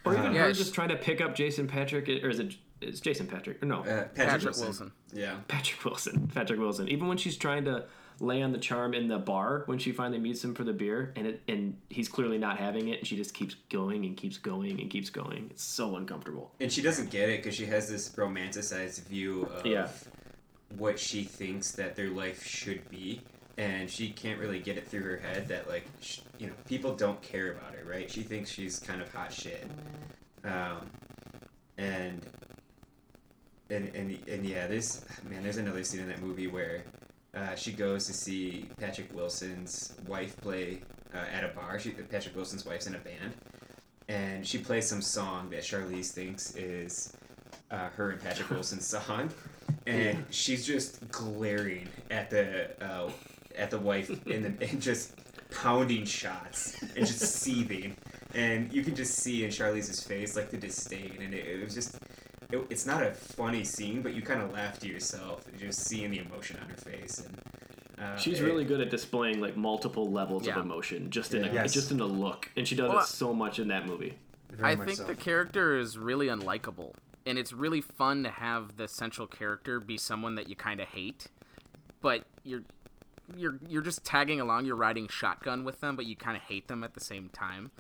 Or even uh, Yeah, her sh- just trying to pick up Jason Patric, or is it? It's Jason Patric, or no? Uh, Patrick, Patrick Wilson. Wilson. Yeah. Patrick Wilson. Patrick Wilson. Even when she's trying to lay on the charm in the bar when she finally meets him for the beer, and it and he's clearly not having it, and she just keeps going and keeps going and keeps going. It's so uncomfortable. And she doesn't get it because she has this romanticized view of Yeah. what she thinks that their life should be, and she can't really get it through her head that like sh- you know people don't care about her, right? She thinks she's kind of hot shit, um, and and and and yeah, there's man, there's another scene in that movie where. Uh, she goes to see Patrick Wilson's wife play uh, at a bar. She, Patrick Wilson's wife's in a band, and she plays some song that Charlize thinks is uh, her and Patrick Wilson's song, and she's just glaring at the uh, at the wife in the and just pounding shots and just seething, and you can just see in Charlize's face like the disdain, and it, it was just. It, it's not a funny scene, but you kind of laugh to yourself just seeing the emotion on her face. And uh, She's it- really good at displaying like multiple levels Yeah. of emotion just in a, Yes. just in a look, and she does Well, it so much in that movie. I think so. the character is really unlikable, and it's really fun to have the central character be someone that you kind of hate, but you're you're you're just tagging along. You're riding shotgun with them, but you kind of hate them at the same time,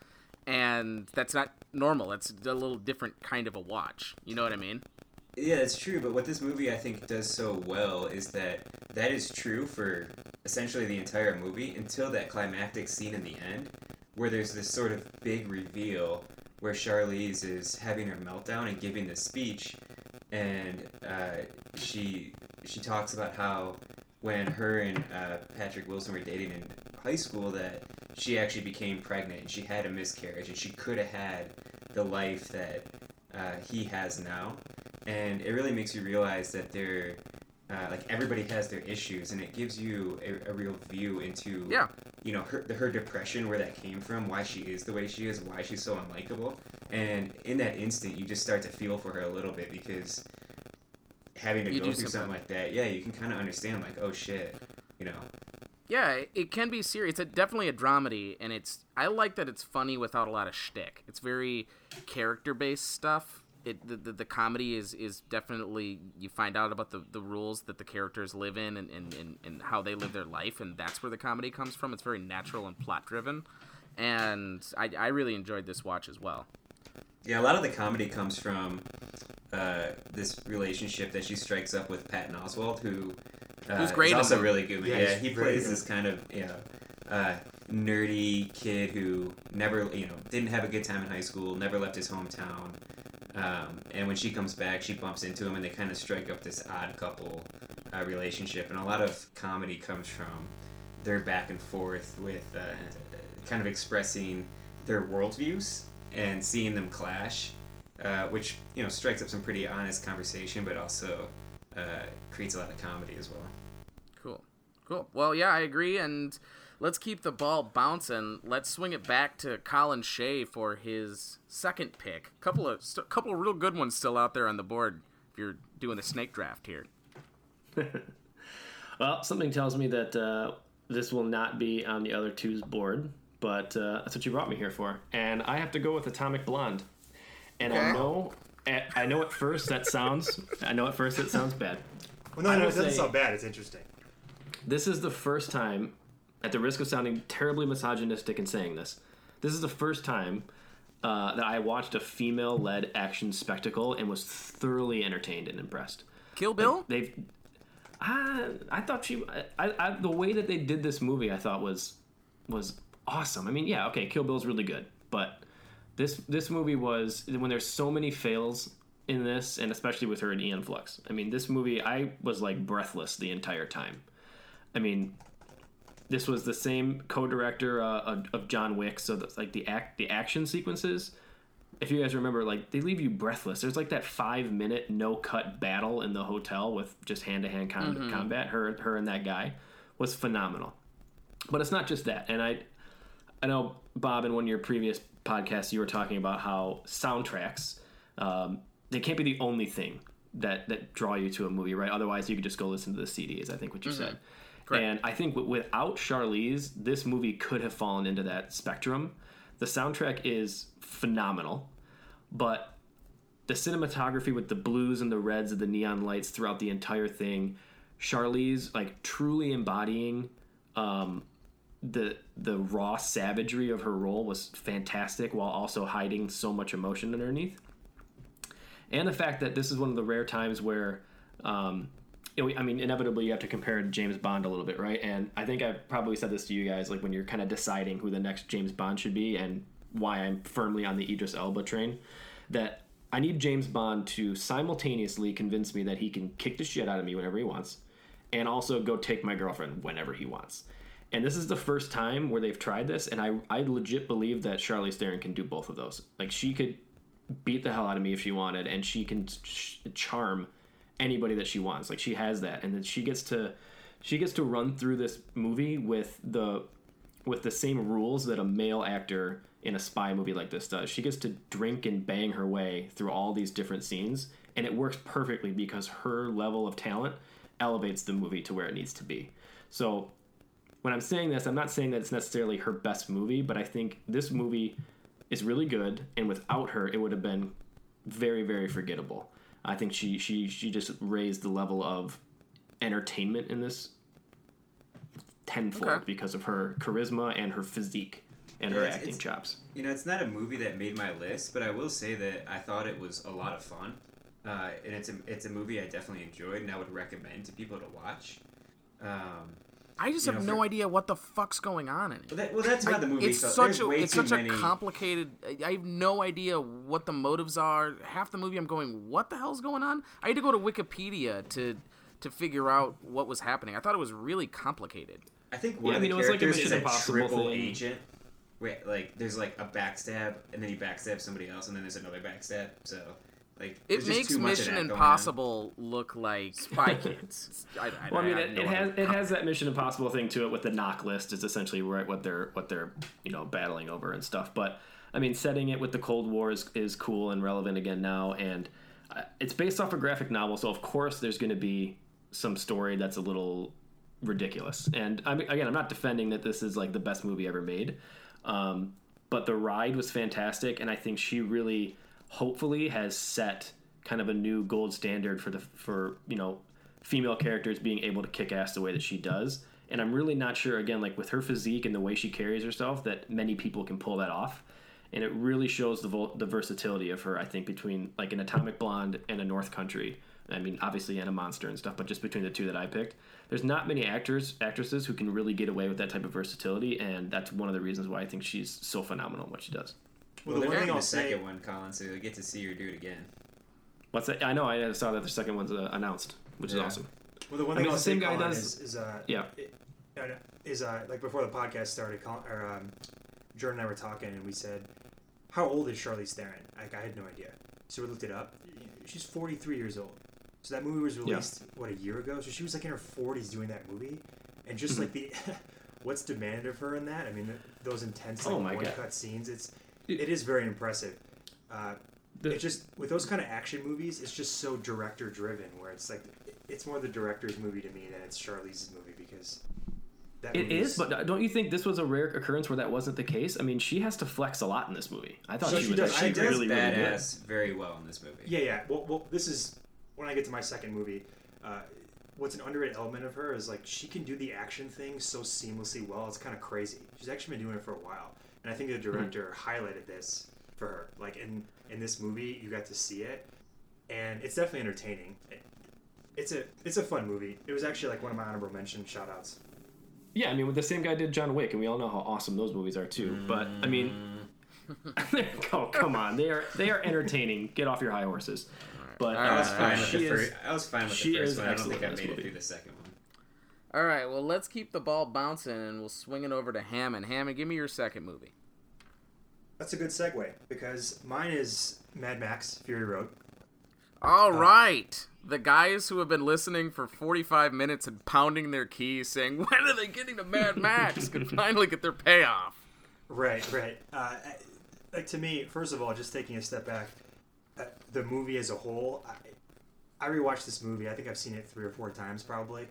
and that's not normal. It's a little different kind of a watch. You know what I mean? Yeah, it's true. But what this movie I think does so well is that that is true for essentially the entire movie until that climactic scene in the end, where there's this sort of big reveal where Charlize is having her meltdown and giving this speech, and uh, she she talks about how when her and uh, Patrick Wilson were dating in high school that she actually became pregnant and she had a miscarriage and she could have had the life that uh, he has now and it really makes you realize that they're uh, like everybody has their issues and it gives you a, a real view into Yeah. you know her, her depression where that came from why she is the way she is why she's so unlikable and in that instant you just start to feel for her a little bit because having to You go through something something. like that yeah you can kind of understand like oh shit you know Yeah, it- can be serious. It's a, definitely a dramedy, and it's I like that it's funny without a lot of shtick. It's very character based stuff. It the, the, the comedy is is definitely you find out about the, the rules that the characters live in and, and, and, and how they live their life, and that's where the comedy comes from. It's very natural and plot driven, and I, I really enjoyed this watch as well. Yeah, a lot of the comedy comes from uh, this relationship that she strikes up with Patton Oswalt, who uh, Who's great is in also it. really good. Yeah, Yeah, he plays good. this kind of you know uh, nerdy kid who never you know didn't have a good time in high school, never left his hometown, um, and when she comes back, she bumps into him, and they kind of strike up this odd couple uh, relationship. And a lot of comedy comes from their back and forth with uh, kind of expressing their worldviews and seeing them clash, uh, which you know strikes up some pretty honest conversation, but also uh, creates a lot of comedy as well. Cool. Cool. Well, yeah, I agree. And let's keep the ball bouncing. Let's swing it back to Colin Shea for his second pick. Couple of st- couple of real good ones still out there on the board. If you're doing the snake draft here. Well, something tells me that uh, this will not be on the other two's board, but uh, that's what you brought me here for. And I have to go with Atomic Blonde. And I know, at, I know at first that sounds, I know at first it sounds bad. Well, no, I no, will it doesn't say- sound bad. It's interesting. This is the first time, at the risk of sounding terribly misogynistic in saying this, this is the first time uh, that I watched a female-led action spectacle and was thoroughly entertained and impressed. Kill Bill? They've, I, I thought she, I, I, the way that they did this movie, I thought was, was awesome. I mean, yeah, okay, Kill Bill's really good, but this this movie was when there's so many fails in this, and especially with her and Aeon Flux. I mean, this movie, I was like breathless the entire time. I mean, this was the same co-director uh, of, of John Wick, so that's like the act, the action sequences. If you guys remember, like they leave you breathless. There's like that five minute no cut battle in the hotel with just hand to hand combat. Her, her and that guy was phenomenal. But it's not just that, and I, I know Bob in one of your previous podcasts you were talking about how soundtracks, um, they can't be the only thing that that draw you to a movie, right? Otherwise, you could just go listen to the CDs. I think what you said. And I think w- without Charlize, this movie could have fallen into that spectrum. The soundtrack is phenomenal. but the cinematography with the blues and the reds of the neon lights throughout the entire thing, Charlize like truly embodying um, the the raw savagery of her role was fantastic while also hiding so much emotion underneath. And the fact that this is one of the rare times where um, I mean, inevitably you have to compare James Bond a little bit, right? And I think I've probably said this to you guys, like when you're kind of deciding who the next James Bond should be and why I'm firmly on the Idris Elba train, that I need James Bond to simultaneously convince me that he can kick the shit out of me whenever he wants, and also go take my girlfriend whenever he wants. And this is the first time where they've tried this, and I, I legit believe that Charlize Theron can do both of those. Like she could beat the hell out of me if she wanted, and she can ch- charm anybody that she wants. Like she has that, and then she gets to she gets to run through this movie with the with the same rules that a male actor in a spy movie like this does. She gets to drink and bang her way through all these different scenes, and it works perfectly because her level of talent elevates the movie to where it needs to be. So when I'm saying this, I'm not saying that it's necessarily her best movie, but I think this movie is really good, and without her, it would have been very, very forgettable. I think she she she just raised the level of entertainment in this tenfold Okay. because of her charisma and her physique and her Yeah, it's- acting chops. You know, it's not a movie that made my list, but I will say that I thought it was a lot of fun, uh, and it's a it's a movie I definitely enjoyed, and I would recommend to people to watch. Um, I just You have know, no for- idea what the fuck's going on in it. well, that, well, that's about the movie. it's so such there's a way it's such many. a complicated. I- I have no idea what the motives are. Half the movie, I'm going, what the hell's going on? I had to go to Wikipedia to to figure out what was happening. I thought it was really complicated. I think one Yeah, of I mean, the it was like a characters Mission is a triple thing. agent. Where like there's like a backstab, and then he backstabs somebody else, and then there's another backstab. So like It there's just makes too Mission that. Impossible look like Spy Kids. I, I, Well, I mean, I it, no it has it has that Mission Impossible thing to it with the knock list is essentially right what they're what they're you know battling over and stuff. But I mean, setting it with the Cold War is, is cool and relevant again now, and uh, it's based off a graphic novel, so of course there's going to be some story that's a little ridiculous. And I mean, again, I'm not defending that this is like the best movie ever made, um, but the ride was fantastic, and I think she really, hopefully, has set kind of a new gold standard for the for you know female characters being able to kick ass the way that she does. And I'm really not sure, again, like with her physique and the way she carries herself, that many people can pull that off. And it really shows the vol- the versatility of her. I think between like an Atomic Blonde and a North Country. I mean, obviously, and a Monster and stuff, but just between the two that I picked, there's not many actors actresses who can really get away with that type of versatility, and that's one of the reasons why I think she's so phenomenal in what she does. Well, Well, the they're one thing making I'll the say, second one, Colin, so you get to see her do it again. What's that? I know I saw that the second one's uh, announced, which Yeah. is awesome. well, the one I thing mean, I'll the same guy Colin, does- is, is uh, Yeah. it- no, no, is uh, like before the podcast started, Colin, or um, Jordan and I were talking, and we said, "How old is Charlize Theron?" Like, I had no idea, so we looked it up. She's 43 years old. So that movie was released what a year ago. So she was like in her 40s doing that movie, and just Mm-hmm. like the what's demanded of her in that. I mean, th those intense like Oh my one God. cut scenes. It's it is very impressive. Uh, The- it's just with those kind of action movies, it's just so director driven. Where it's like it's more the director's movie to me than it's Charlize's movie because that It is, but don't you think this was a rare occurrence where that wasn't the case? I mean, she has to flex a lot in this movie. I thought So she, she was does- actually she She does does really, really good. badass very well in this movie. yeah, yeah. Well, well, this is when I get to my second movie. Uh, what's an underrated element of her is like she can do the action thing so seamlessly well. It's kind of crazy. She's actually been doing it for a while, and I think the director highlighted this for her. Like in in this movie, you got to see it, and it's definitely entertaining. It- it's a it's a fun movie. It was actually like one of my honorable mention shout outs. Yeah, I mean, the same guy did John Wick, and we all know how awesome those movies are too. But I mean, oh come on, they are they are entertaining. Get off your high horses. But I was Uh, fine with she the is- first. I was fine with the first is one. I don't think I made it movie. through the second one. All right, well, let's keep the ball bouncing and we'll swing it over to Hammond. Hammond, give me your second movie. That's a good segue because mine is Mad Max Fury Road. All right, The guys who have been listening for 45 minutes and pounding their keys saying, when are they getting to Mad Max? can finally get their payoff. Right, right. Uh, like to me, first of all, just taking a step back, uh, the movie as a whole, I, I rewatched this movie. I think I've seen it three or four times probably.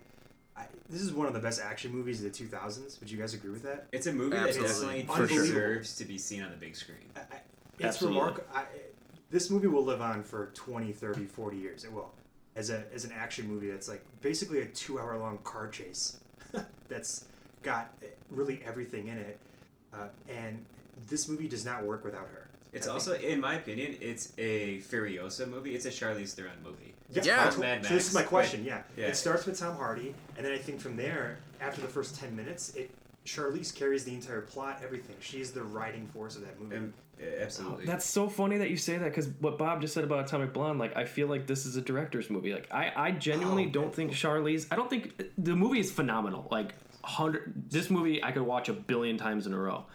I, this is one of the best action movies of the 2000s. Would you guys agree with that? It's a movie Absolutely. that definitely For sure. deserves to be seen on the big screen. I, I, it's remarkable. This movie will live on for 20, 30, 40 years. It will. As a as an action movie that's like basically a 2-hour long car chase. that's got really everything in it. Uh, and this movie does not work without her. It's I also, think- in my opinion, it's a Furiosa movie. It's a Charlize Theron movie. Yeah, Yeah. that's what- Mad so this is my question. yeah. yeah. it starts with Tom Hardy, and then I think from there, after the first ten minutes, it Charlize carries the entire plot, everything. She's the writing force of that movie. Um, uh, absolutely. That's so funny that you say that because what Bob just said about Atomic Blonde, like I feel like this is a director's movie. Like I, I genuinely Oh, don't think Charlize. I don't think the movie is phenomenal. Like hundred, this movie I could watch a billion times in a row.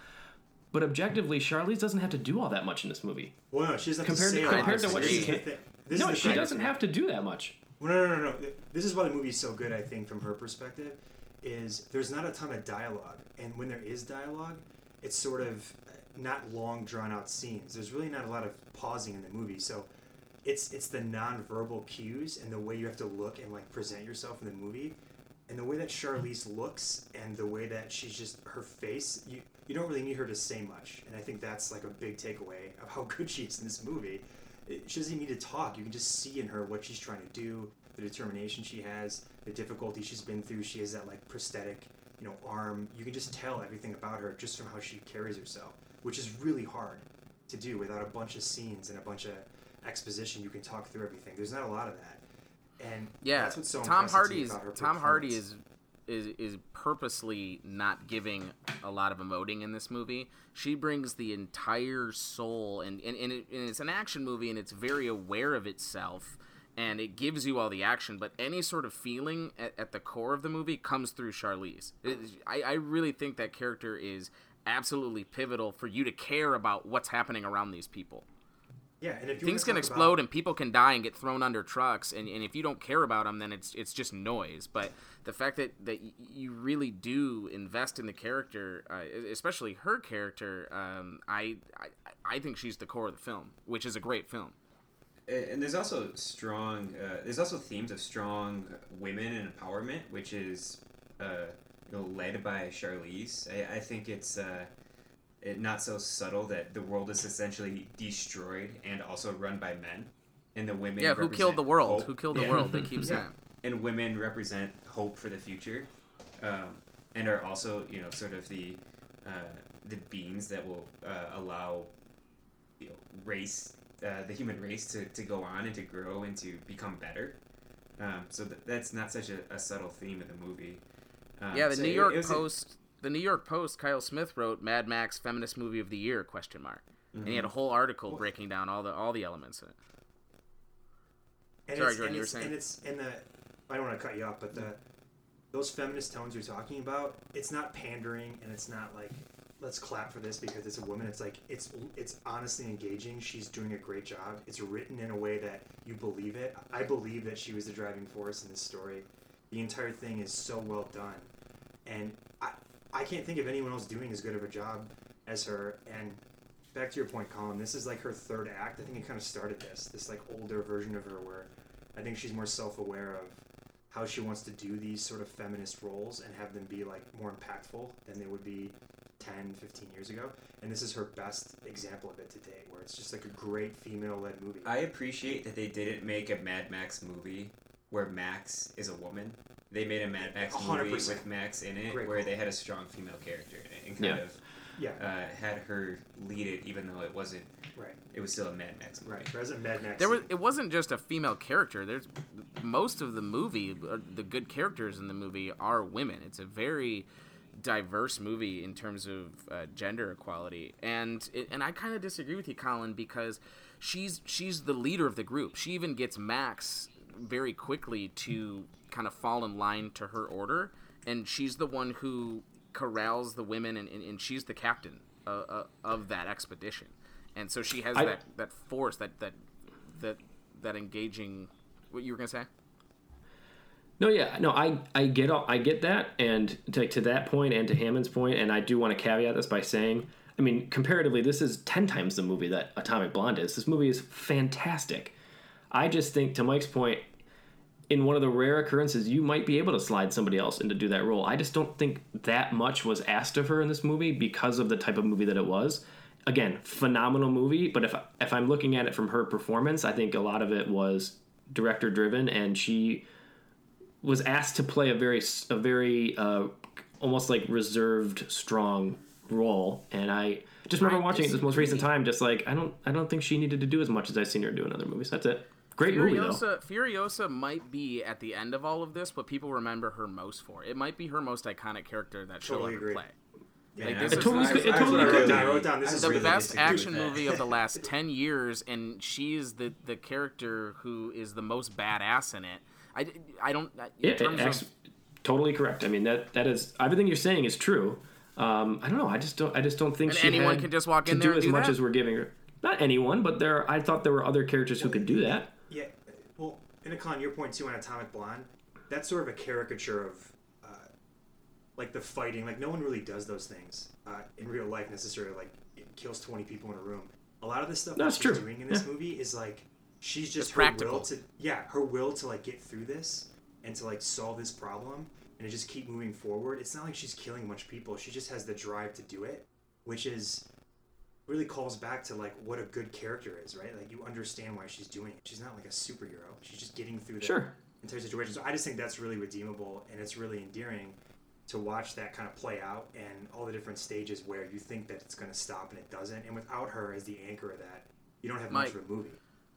But objectively, Charlize doesn't have to do all that much in this movie. well, no, she doesn't have Compared to to- say a lot. compared to This she the can- thing. This no, she doesn't have to do that much. Well, no, no, no, no. This is why the movie's so good. I think from her perspective, is there's not a ton of dialogue, and when there is dialogue, it's sort of not long drawn out scenes. There's really not a lot of pausing in the movie, so it's it's the non-verbal cues and the way you have to look and like present yourself in the movie, and the way that Charlize looks and the way that she's just her face. You you don't really need her to say much, and I think that's like a big takeaway of how good she is in this movie. It, she doesn't need to talk. You can just see in her what she's trying to do, the determination she has, the difficulty she's been through. She has that like prosthetic, you know, arm. You can just tell everything about her just from how she carries herself, which is really hard to do without a bunch of scenes and a bunch of exposition. You can talk through everything. There's not a lot of that, and Yeah, so Tom impressive to me Hardy's Tom Hardy is is is purposely not giving a lot of emoting in this movie. She brings the entire soul, and and, and, it, and it's an action movie, and it's very aware of itself, and it gives you all the action. But any sort of feeling at, at the core of the movie comes through Charlize. It- I, I really think that character is absolutely pivotal for you to care about what's happening around these people yeah, and if you things can explode about- and people can die and get thrown under trucks and, and if you don't care about them then it's it's just noise. But the fact that that you really do invest in the character uh, especially her character um, I, I I think she's the core of the film which is a great film. And and there's also strong uh, there's also themes of strong women and empowerment which is uh, you know led by Charlize. I, I think it's uh, it, not so subtle that the world is essentially destroyed and also run by men and the women yeah who killed the world hope. who killed the Yeah. world they keep Yeah. saying and women represent hope for the future um, and are also you know sort of the uh, the beings that will uh, allow you know, race uh, the human race to, to go on and to grow and to become better um, so th- that's not such a, a subtle theme in the movie um, yeah the so New York it a- Post the New York Post Kyle Smith wrote Mad Max feminist movie of the year question mark and Mm-hmm. he had a whole article breaking down all the all the elements in it And Sorry, it's, Jordan, and you were saying? And it's and the I don't want to cut you off, but the those feminist tones you're talking about, it's not pandering and it's not like let's clap for this because it's a woman. It's like it's it's honestly engaging. She's doing a great job. It's written in a way that you believe it. I believe that she was the driving force in this story. The entire thing is so well done, and I can't think of anyone else doing as good of a job as her. And back to your point, Colin, this is like her third act. I think it kind of started this, this like older version of her where I think she's more self aware of how she wants to do these sort of feminist roles and have them be like more impactful than they would be 10, 15 years ago. And this is her best example of it to date, where it's just like a great female led movie. I appreciate that they didn't make a Mad Max movie where Max is a woman. They made a Mad Max movie 100%. with Max in it, Great where call. they had a strong female character in it and kind Yeah. of yeah, uh, had her lead it, even though it wasn't. right, It was still a Mad Max movie. right. There's a Mad Max. There was it wasn't just a female character. There's most of the movie, uh, the good characters in the movie are women. It's a very diverse movie in terms of uh, gender equality, and it, and I kind of disagree with you, Colin, because she's she's the leader of the group. She even gets Max very quickly to kind of fall in line to her order, and she's the one who corrals the women, and, and, and she's the captain uh, uh, of that expedition. And so she has I- that, that force, that that that that engaging. What you were gonna say? No, yeah, no, I I get all, I get that, and to, to that point, and to Hammond's point, and I do want to caveat this by saying, I mean, comparatively, this is ten times the movie that Atomic Blonde is. This movie is fantastic. I just think, to Mike's point, in one of the rare occurrences, you might be able to slide somebody else in to do that role. I just don't think that much was asked of her in this movie because of the type of movie that it was. again, phenomenal movie. But if if I'm looking at it from her performance, I think a lot of it was director driven, and she was asked to play a very a very uh, almost like reserved, strong role. And I just remember watching it this most recent time, just like I don't I don't think she needed to do as much as I've seen her do in other movies. That's it. Great movie though. Furiosa, Furiosa might be at the end of all of this, but people remember her most for. It might be her most iconic character that she'll Totally ever agree. play. Yeah, Like, I this would- is- totally- I- it totally would could really- be. I wrote down, this is the really best action movie of the last 10 years and she is the the character who is the most badass in it i, I don't in Yeah, it terms acts- of, totally correct. I mean that that is everything you're saying is true. Um, I don't know. I just don't. I just don't think And she anyone had can just walk to in do there and as do much that? as we're giving her. Not anyone, but there. I thought there were other characters who could do that. Yeah, well, and Akon, your point too on Atomic Blonde, that's sort of a caricature of, uh, like the fighting. Like no one really does those things uh, in real life necessarily. Like it kills twenty people in a room. A lot of the stuff That's that she's true. doing in this Yeah. movie is like she's just It's her practical. will to yeah her will to like get through this and to like solve this problem and to just keep moving forward. It's not like she's killing a bunch of people. She just has the drive to do it, which is really calls back to like what a good character is, right? Like you understand why she's doing it. She's not like a superhero. She's just getting through the Sure. entire situation. So I just think that's really redeemable and it's really endearing to watch that kind of play out and all the different stages where you think that it's going to stop and it doesn't. And without her as the anchor of that, you don't have much of a movie.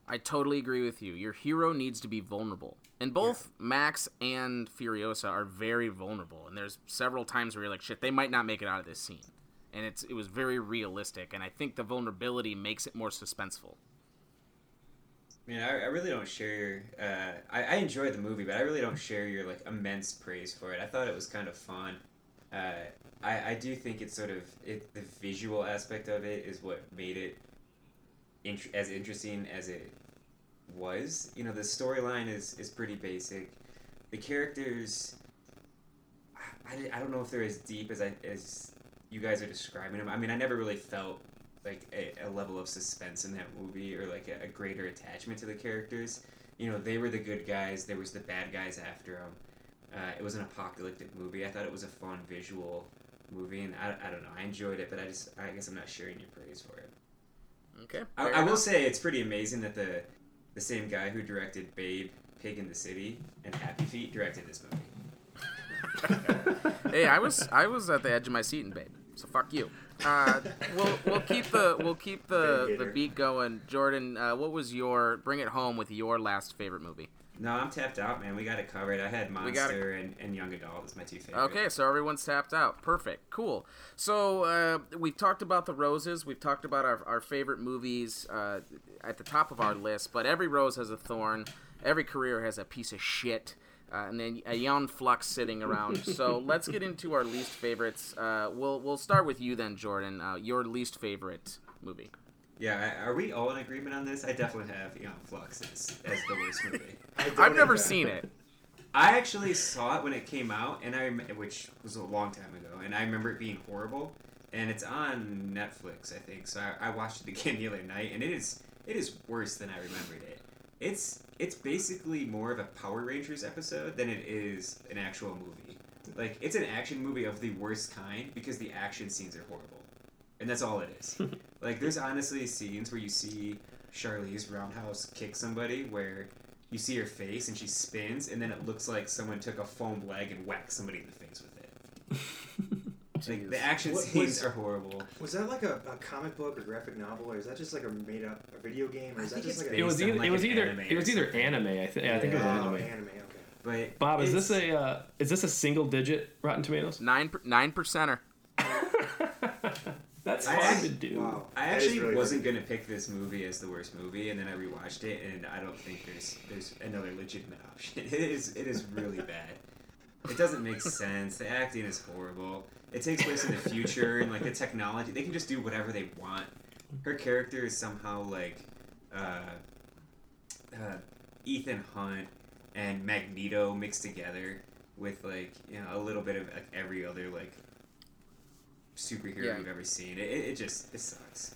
i totally agree with you your hero needs to be vulnerable and both max and furiosa are very vulnerable and there's several times where you're like shit they might not make it out of this scene and it's it was very realistic and i think the vulnerability makes it more suspenseful I mean, I, I really don't share. Uh, I, I enjoy the movie, but I really don't share your like immense praise for it. I thought it was kind of fun. Uh, I I do think it's sort of it, the visual aspect of it is what made it int- as interesting as it was. You know, the storyline is is pretty basic. The characters, I, I don't know if they're as deep as I as you guys are describing them. I mean, I never really felt like a, a level of suspense in that movie or like a, a greater attachment to the characters. You know, they were the good guys. There was the bad guys after them. Uh, it was an apocalyptic movie. I thought it was a fun visual movie, and I, I don't know. I enjoyed it, but I just I guess I'm not sharing your praise for it. okay I, I will say it's pretty amazing that the the same guy who directed Babe, Pig in the City, and Happy Feet directed this movie. hey, I was I was at the edge of my seat in Babe, so fuck you. Uh, we'll we'll keep the we'll keep the the beat going. Jordan, uh, what was your bring it home with your last favorite movie? No, I'm tapped out, man. We got it covered. I had. Monster and, and Young Adult as my two favorites. Okay, so everyone's tapped out. Perfect. Cool. So uh, we've talked about the roses. We've talked about our, our favorite movies uh, at the top of our list, but every rose has a thorn. Every career has a piece of shit. Uh, and then Aeon Flux sitting around. so let's get into our least favorites. Uh, we'll we'll start with you then, Jordan. Uh, your least favorite movie. Yeah, are we all in agreement on this? I definitely have Aeon Flux as, as the worst movie. I don't I've never have seen it. I actually saw it when it came out, and I rem- which was a long time ago, and I remember it being horrible. And it's on Netflix, I think. So I, I watched it again the other night, and it is it is worse than I remembered it. It's it's basically more of a Power Rangers episode than it is an actual movie. Like it's an action movie of the worst kind because the action scenes are horrible, and that's all it is. like there's honestly scenes where you see Charlize Roundhouse kick somebody where you see her face and she spins, and then it looks like someone took a foam leg and whacked somebody in the face with it. like the action What scenes was- are horrible. Was that like a, a comic book or graphic novel, or is that just like a made up a video game, or I is that think just it's like It a was Based on, either like, it was an either anime it was either anime. I, th- yeah, I think it was oh, anime. anime? Okay. But Bob, is this a uh, is this a single digit Rotten Tomatoes? Nine per- nine percenter. That's I- hard to do. Wow. I actually really wasn't funny. gonna pick this movie as the worst movie, and then I rewatched it, and I don't think there's there's another legitimate option. It is it is really bad. It doesn't make sense. The acting is horrible. It takes place in the future, and like the technology, they can just do whatever they want. Her character is somehow like uh, uh, Ethan Hunt and Magneto mixed together with like you know a little bit of like, every other like superhero Yeah. you've ever seen. It, it, it just it sucks.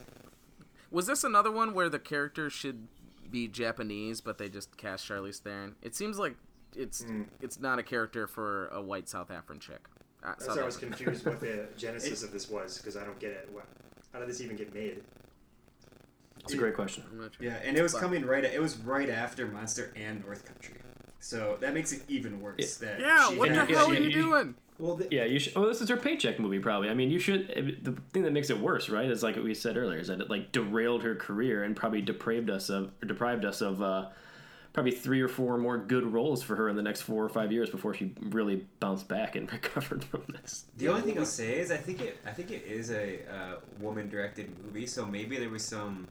Was this another one where the character should be Japanese, but they just cast Charlize Theron? It seems like it's Mm. it's not a character for a white South African chick. Uh, That's why I was confused what the genesis of this was because I don't get it. What? How did this even get made? It's a great question. I'm not sure. Yeah, and it was But- coming right. It was right after Monster and North Country, so that makes it even worse. That Yeah, what the hell are you doing? Well, the, Yeah, you should. Oh, this is her paycheck movie, probably. I mean, you should. The thing that makes it worse, right, is like what we said earlier, is that it like derailed her career and probably depraved us of, deprived us of, uh, probably three or four more good roles for her in the next four or five years before she really bounced back and recovered from this. The only thing I'll say is I think it. I think it is a uh, woman-directed movie, so maybe there was some,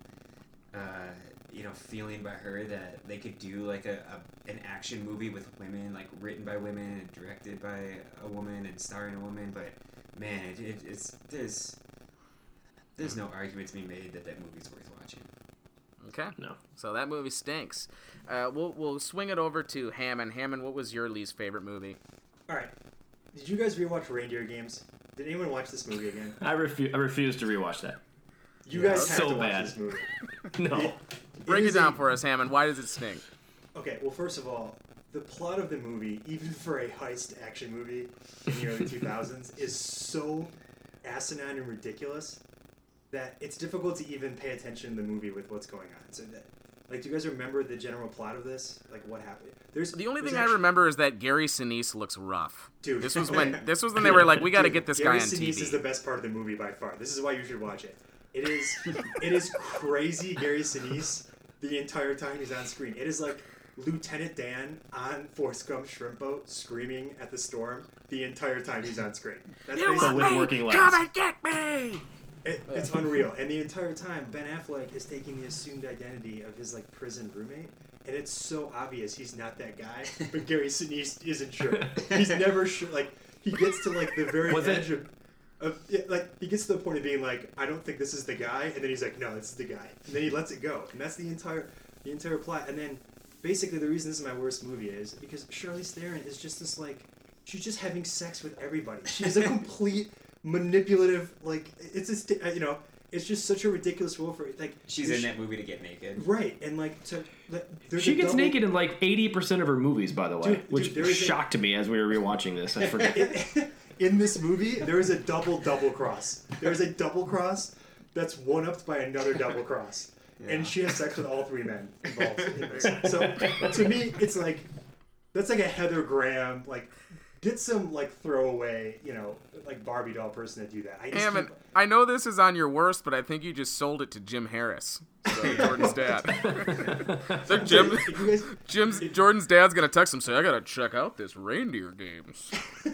uh, you know, feeling by her that they could do like a, a an action movie with women, like written by women and directed by a woman and starring a woman. But man, it, it, it's there's there's no argument to be made that that movie's worth watching. Okay. No. So that movie stinks. Uh, we'll we'll swing it over to Hammond. Hammond, what was your least favorite movie? all right. Did you guys rewatch Reindeer Games? Did anyone watch this movie again? I refuse. I refuse to rewatch that. You guys have so to watch bad. this movie. No. Bring it- Break it is down a- for us, Hammond. Why does it stink? Okay, well, first of all, the plot of the movie, even for a heist action movie in the early 2000s, is so asinine and ridiculous that it's difficult to even pay attention to the movie with what's going on. So, that, like, do you guys remember the general plot of this? Like, what happened? There's The only there's thing I remember is that Gary Sinise looks rough. Dude. This was when this was when they were like, we got to get this Gary guy on Sinise TV. is the best part of the movie by far. This is why you should watch it. It is it is crazy Gary Sinise the entire time he's on screen. It is like Lieutenant Dan on Forrest Gump shrimp boat screaming at the storm the entire time he's on screen. That's You basically- with working legs. Come and get me! It, it's unreal. And the entire time, Ben Affleck is taking the assumed identity of his like prison roommate, and it's so obvious he's not that guy. But Gary Sinise isn't sure. He's never sure. Like he gets to like the very Was it- edge of. Of, yeah, like he gets to the point of being like, I don't think this is the guy, and then he's like, No, this is the guy, and then he lets it go, and that's the entire, the entire plot. And then, basically, the reason this is my worst movie is because Charlize Theron is just this like, she's just having sex with everybody. She's a complete manipulative, like it's just uh, you know, it's just such a ridiculous role for like She's there's- in that movie to get naked. right, and like to like, She gets double- naked in like eighty percent of her movies, by the way, Dude, which dude, there is a- shocked me as we were rewatching this. I forget. in, in this movie, there is a double double cross. There is a double cross that's one upped by another double cross. Yeah. And she has sex with all three men involved in this. So to me, it's like that's like a Heather Graham like get some like throwaway, you know, like Barbie doll person to do that. I just Hammond, keep- I know this is on your worst, but I think you just sold it to Jim Harris. So Jordan's dad. so Jim, guys Jim's Jordan's dad's gonna text him say, "I gotta check out this reindeer games."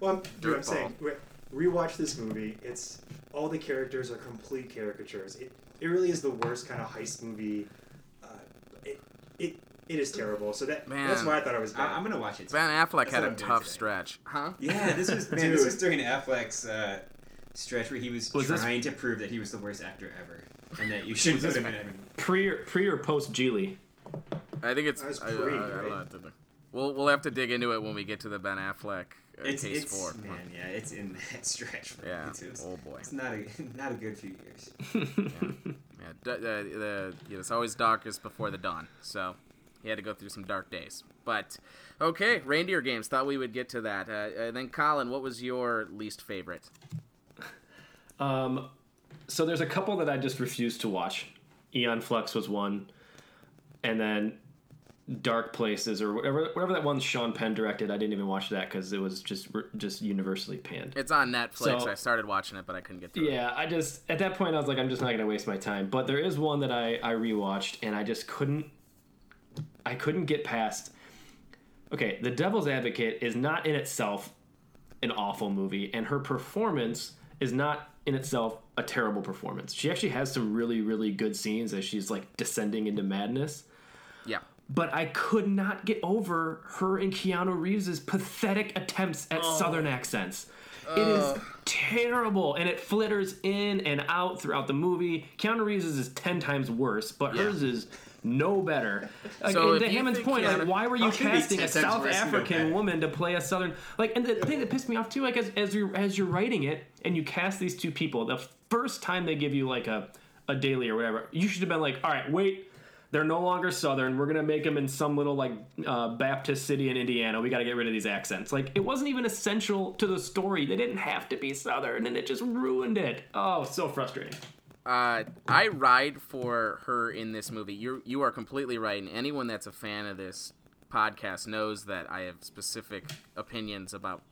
Well, I'm, dude, I'm saying, re- rewatch this movie. It's all the characters are complete caricatures. It, it really is the worst kind of heist movie. Uh, it, it, it is terrible. So that that's why I thought it was bad. I, I'm gonna watch it. Ben Affleck That's had what a I'm doing tough today. stretch, huh? Yeah, this was man. This was during Affleck's uh, stretch where he was, Was this- trying to prove that he was the worst actor ever, and that you shouldn't put this- him in. Pre or pre or post Gigli. I think it's. That was I, I, pre, I don't know. We'll we'll have to dig into it when we get to the Ben Affleck uh, It's, case it's four. man, yeah, it's in that stretch. For Yeah. me too. Oh boy. it's not a not a good few years. Yeah. D- uh, the, you know, it's always darkest before the dawn. So he had to go through some dark days. But okay, reindeer games. Thought we would get to that. Uh, uh, then Colin, what was your least favorite? Um, so there's a couple that I just refused to watch. Aeon Flux was one, and then Dark Places or whatever whatever that one Sean Penn directed. I didn't even watch that because it was just just universally panned. It's on Netflix. So- I started watching it, but I couldn't get through it. Yeah, I just at that point I was like, I'm just not gonna waste my time. But there is one that I I rewatched and I just couldn't I couldn't get past. Okay, The Devil's Advocate is not in itself an awful movie, and her performance is not in itself a terrible performance. She actually has some really really good scenes as she's like descending into madness. Yeah. But I could not get over her and Keanu Reeves' pathetic attempts at oh. southern accents. It is terrible, and it flitters in and out throughout the movie. Keanu Reeves' is ten times worse, but hers is no better. So to Hammond's point, like, why were you How can it be casting a South African woman to play a southern? Like, and the thing that pissed me off too, like as as you're as you're writing it and you cast these two people, the first time they give you like a a daily or whatever, you should have been like, all right, wait. They're no longer Southern. We're gonna make them in some little like uh, Baptist city in Indiana. We got to get rid of these accents. Like it wasn't even essential to the story. They didn't have to be Southern, and it just ruined it. Oh, so frustrating. Uh, I ride for her in this movie. You you are completely right, and anyone that's a fan of this podcast knows that I have specific opinions about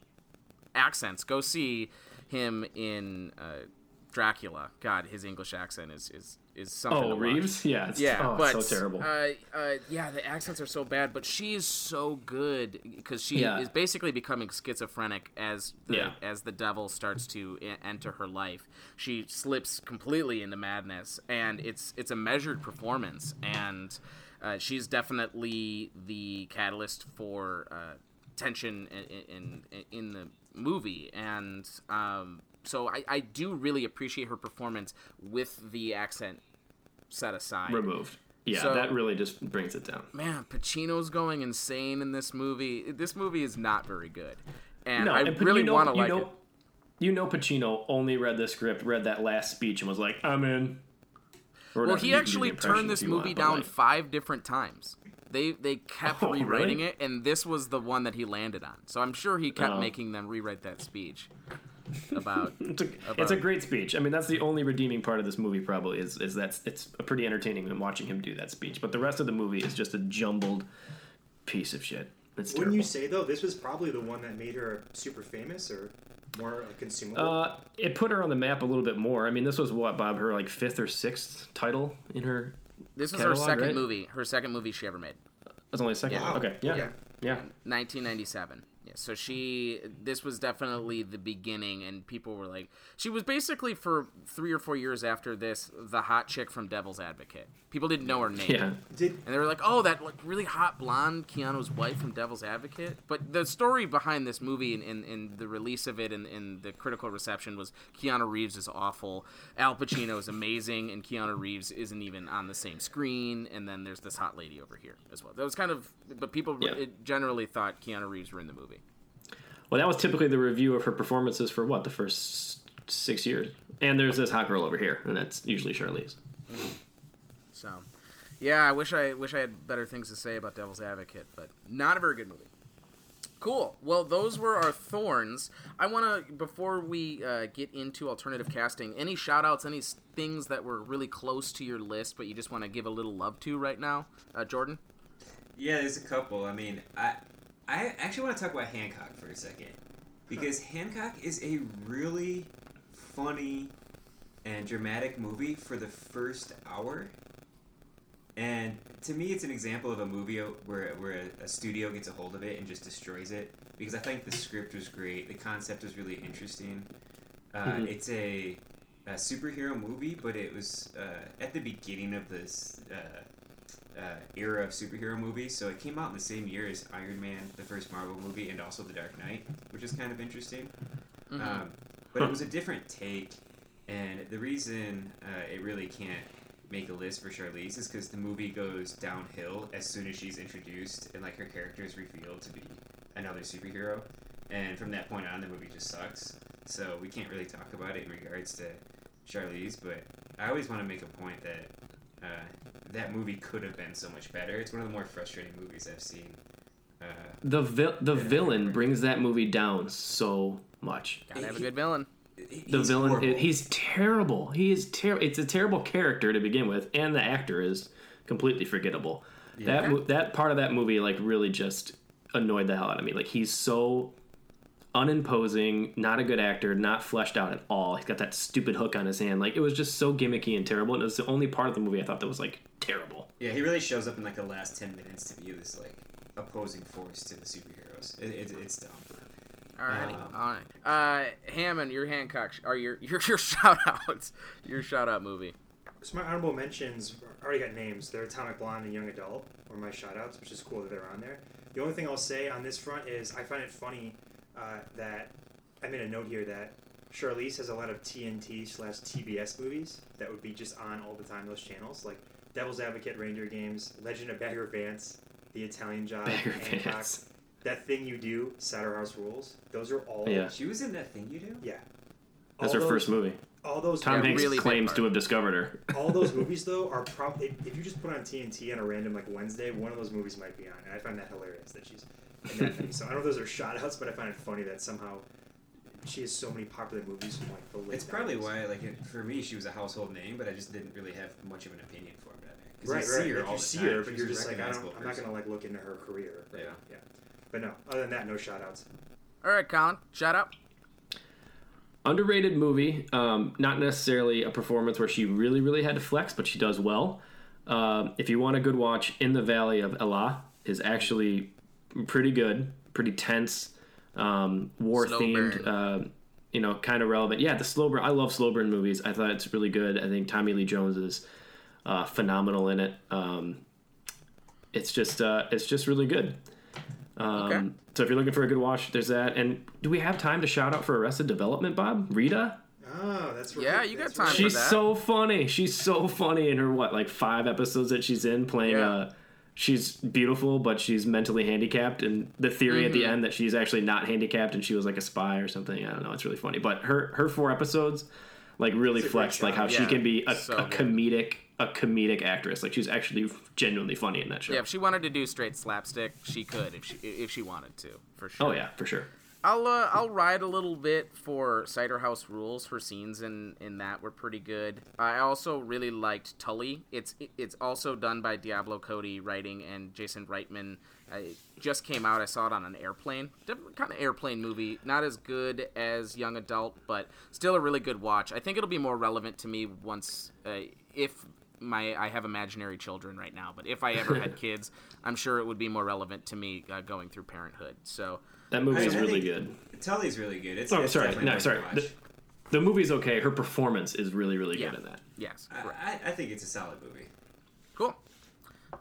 accents. Go see him in uh, Dracula. God, his English accent is is is something. Oh. Reeves. Yeah. It's, Yeah, oh, but so terrible. Uh, uh, yeah, the accents are so bad, but she is so good because she Yeah. is basically becoming schizophrenic as the Yeah. as the devil starts to enter her life. She slips completely into madness, and it's it's a measured performance, and uh, she's definitely the catalyst for uh, tension in, in in the movie, and um, so I, I do really appreciate her performance with the accent set aside. Removed. Yeah, So- that really just brings it down. Man, Pacino's going insane in this movie. This movie is not very good, and No, I and, really you know, want to you like know, it. You know, Pacino only read the script, read that last speech, and was like, "I'm in." Or Well, he You can do the actually turned this movie want, down like, five different times. They they kept Oh, rewriting really? it, and this was the one that he landed on. So I'm sure he kept Oh. making them rewrite that speech about. It's a, about- it's a great speech. I mean, that's the only redeeming part of this movie. Probably is is that it's a pretty entertaining when watching him do that speech. But the rest of the movie is just a jumbled piece of shit. It's Wouldn't terrible. you say though this was probably the one that made her super famous or more like, consumable? Uh, it put her on the map a little bit more. I mean, this was what Bob, her like fifth or sixth title in her. this was her second right? movie. Her second movie she ever made. That's only a second. Yeah. Okay, yeah, Yeah. yeah. 1997. Yeah, so she this was definitely the beginning and people were like she was basically for 3 or 4 years after this the hot chick from Devil's Advocate. People didn't know her name. Yeah. Did And they were like, "Oh, that like really hot blonde Keanu's wife from Devil's Advocate." But the story behind this movie and, and, and the release of it and, and the critical reception was Keanu Reeves is awful, Al Pacino is amazing, and Keanu Reeves isn't even on the same screen. And then there's this hot lady over here as well. That was kind of, but people Yeah. it generally thought Keanu Reeves were in the movie. Well, that was typically the review of her performances for what the first six years. And there's this hot girl over here, and that's usually Charlize. So, yeah, I wish I wish I had better things to say about Devil's Advocate, but not a very good movie. Cool. Well, those were our thorns. I want to before we uh, get into alternative casting, any shout outs, any things that were really close to your list, but you just want to give a little love to right now, uh, Jordan. Yeah, there's a couple. I mean, I I actually want to talk about Hancock for a second because Hancock is a really funny and dramatic movie for the first hour. And to me, it's an example of a movie where, where a, studio gets a hold of it and just destroys it. Because I think the script was great, the concept was really interesting. Uh, Mhm. It's a, a superhero movie, but it was uh, at the beginning of this uh, uh, era of superhero movies. So it came out in the same year as Iron Man, the first Marvel movie, and also The Dark Knight, which is kind of interesting. Um, but it was a different take, and the reason uh, it really can't make a list for Charlize is because the movie goes downhill as soon as she's introduced and like her character is revealed to be another superhero, and from that point on, the movie just sucks. So we can't really talk about it in regards to Charlize, but I always want to make a point that uh, that movie could have been so much better. It's one of the more frustrating movies I've seen. Uh, The vi- the villain brings that movie down so much. Gotta have a good villain. The he's villain, horrible. he's terrible. He is terrible. It's a terrible character to begin with, and the actor is completely forgettable. That that part of that movie like really just annoyed the hell out of me. Like he's so unimposing, not a good actor, not fleshed out at all. He's got that stupid hook on his hand. Like it was just so gimmicky and terrible. And it was the only part of the movie I thought that was like terrible. Yeah, he really shows up in like the last ten minutes to be this like opposing force to the superheroes. It, it, it's dumb. Alrighty, Um, all right. Uh, Hammond, your Hancock, or your your your shout outs, your shout out movie. So my honorable mentions already got names. They're Atomic Blonde and Young Adult, or my shoutouts, which is cool that they're on there. The only thing I'll say on this front is I find it funny uh, that I made a note here that Charlize has a lot of TNT slash TBS movies that would be just on all the time those channels, like Devil's Advocate, Reindeer Games, Legend of Bagger Vance, The Italian Job, Bagger Hancock, Vance. That Thing You Do, Saturday House Rules. Those are all Yeah. She was in that thing you do. yeah. That's All her those- first movie. all all those Tom Yeah, Hanks really claims to have discovered her. all those movies though are probably if, if you just put on TNT on a random like Wednesday, one of those movies might be on, and I find that hilarious that she's in that many. So I don't know if those are shout outs, but I find it funny that somehow she has so many popular movies from like the late. It's probably 90s. why, like, it, for me, she was a household name, but I just didn't really have much of an opinion for her back then. 'Cause Right, you right. see her like all you see time. her, but you're just like, I don't. I'm not gonna like look into her career. Right? Yeah. yeah. But no, other than that, no shout outs. All right, Colin, shout out. underrated movie. Um, not necessarily a performance where she really, really had to flex, but she does well. Um, if you want a good watch, In the Valley of Elah is actually pretty good, pretty tense, um, war Slow themed. Uh, you know, kind of relevant. Yeah, the slow burn. I love slow burn movies. I thought it's really good. I think Tommy Lee Jones is uh, phenomenal in it. Um, it's just, uh, it's just really good. Um, Okay. So if you're looking for a good watch, there's that. And do we have time to shout out for Arrested Development, Bob? Rita? Oh, that's right. Yeah, you got that's time right. for She's so funny. She's so funny in her what, like five episodes that she's in playing Yeah. uh she's beautiful but she's mentally handicapped and the theory at the Mm-hmm. end that she's actually not handicapped and she was like a spy or something. I don't know, it's really funny. But her her four episodes like really It's a great flex like how she can be a, so a comedic a comedic actress. Like she's actually genuinely funny in that show. Yeah, if she wanted to do straight slapstick, she could if she if she wanted to, for sure. oh yeah, for sure. I'll uh, I'll ride a little bit for Cider House Rules for scenes in in that were pretty good. I also really liked Tully. It's it's also done by Diablo Cody writing and Jason Reitman. I just came out. I saw it on an airplane. Different kind of airplane movie. Not as good as young adult, but still a really good watch. I think it'll be more relevant to me once uh, if my I have imaginary children right now, but if I ever had kids, I'm sure it would be more relevant to me uh, going through parenthood. So. That movie I- is I really good. Tully's really good. It's, Oh, it's sorry. definitely No, sorry. The, the movie's okay. Her performance is really, really good Yeah. in that. Yes, I. I, I think it's a solid movie. Cool.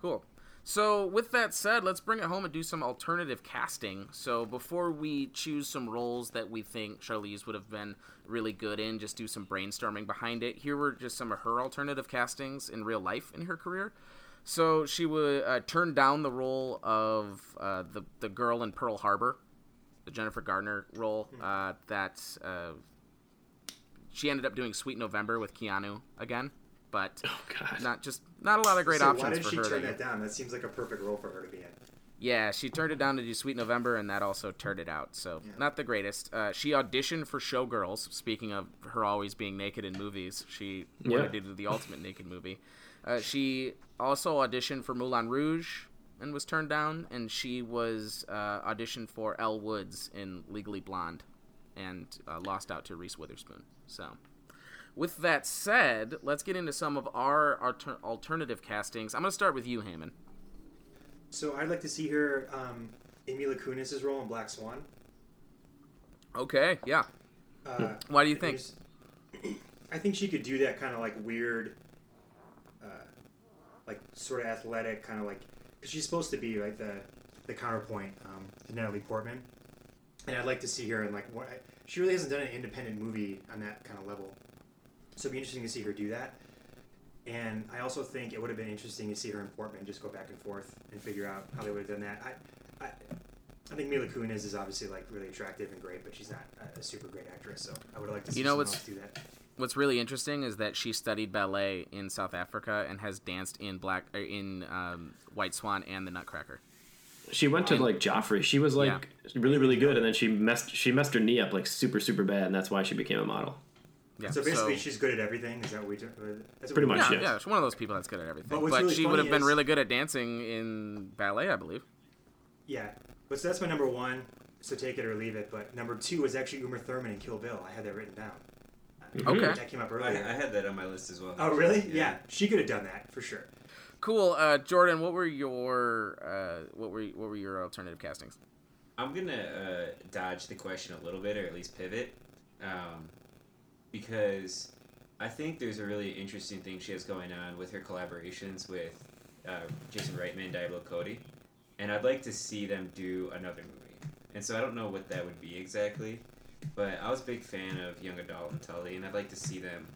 Cool. So, with that said, let's bring it home and do some alternative casting. So, before we choose some roles that we think Charlize would have been really good in, just do some brainstorming behind it. Here were just some of her alternative castings in real life in her career. So, she would uh, turn down the role of uh, the, the girl in Pearl Harbor, the Jennifer Gardner role. Uh, that uh, she ended up doing Sweet November with Keanu again. But Oh not just not a lot of great so options why did she her. turn that that down? That seems like a perfect role for her to be in. yeah, she turned it down to do Sweet November, and that also turned it out. So Yeah. not the greatest. Uh, she auditioned for Showgirls. Speaking of her always being naked in movies, she Yeah. wanted to do the ultimate naked movie. Uh, she also auditioned for Moulin Rouge and was turned down, and she was uh, auditioned for Elle Woods in Legally Blonde, and uh, lost out to Reese Witherspoon. So. With that said, let's get into some of our alter- alternative castings. I'm going to start with you, Hammond. So I'd like to see her um, in Mila Kunis' role in Black Swan. Okay, yeah. Uh, Why do you think? I think she could do that kind of like weird, uh, like sort of athletic, kind of like because she's supposed to be like the the counterpoint um, to Natalie Portman, and I'd like to see her in like what she really hasn't done an independent movie on that kind of level, so it'd be interesting to see her do that. And I also think it would have been interesting to see her and Portman just go back and forth and figure out how they would have done that. I, I, I think Mila Kunis is obviously like really attractive and great, but she's not a, a super great actress. So I would liked to see You know someone what's- else do that. What's really interesting is that she studied ballet in South Africa and has danced in Black er, in um, White Swan and The Nutcracker. She went to like Joffrey. She was like really, really good, and then she messed she messed her knee up like super, super bad, and that's why she became a model. Yeah. So basically, she's good at everything. Is that what we do? That's what Pretty we much, do? yeah, yes. yeah, she's one of those people that's good at everything. But But, really she would have funny been really good at dancing in ballet, I believe. Yeah, but so that's my number one. So take it or leave it. But number two was actually Uma Thurman in Kill Bill. I had that written down. Okay. That came up I, earlier. I had that on my list as well. oh, really? Yeah. she could have done that for sure. Cool, uh, Jordan. What were your uh, what were what were your alternative castings? I'm gonna uh, dodge the question a little bit, or at least pivot, um, because I think there's a really interesting thing she has going on with her collaborations with uh, Jason Reitman and Diablo Cody, and I'd like to see them do another movie. And so I don't know what that would be exactly, but I was a big fan of Young Adult and Tully, and I'd like to see them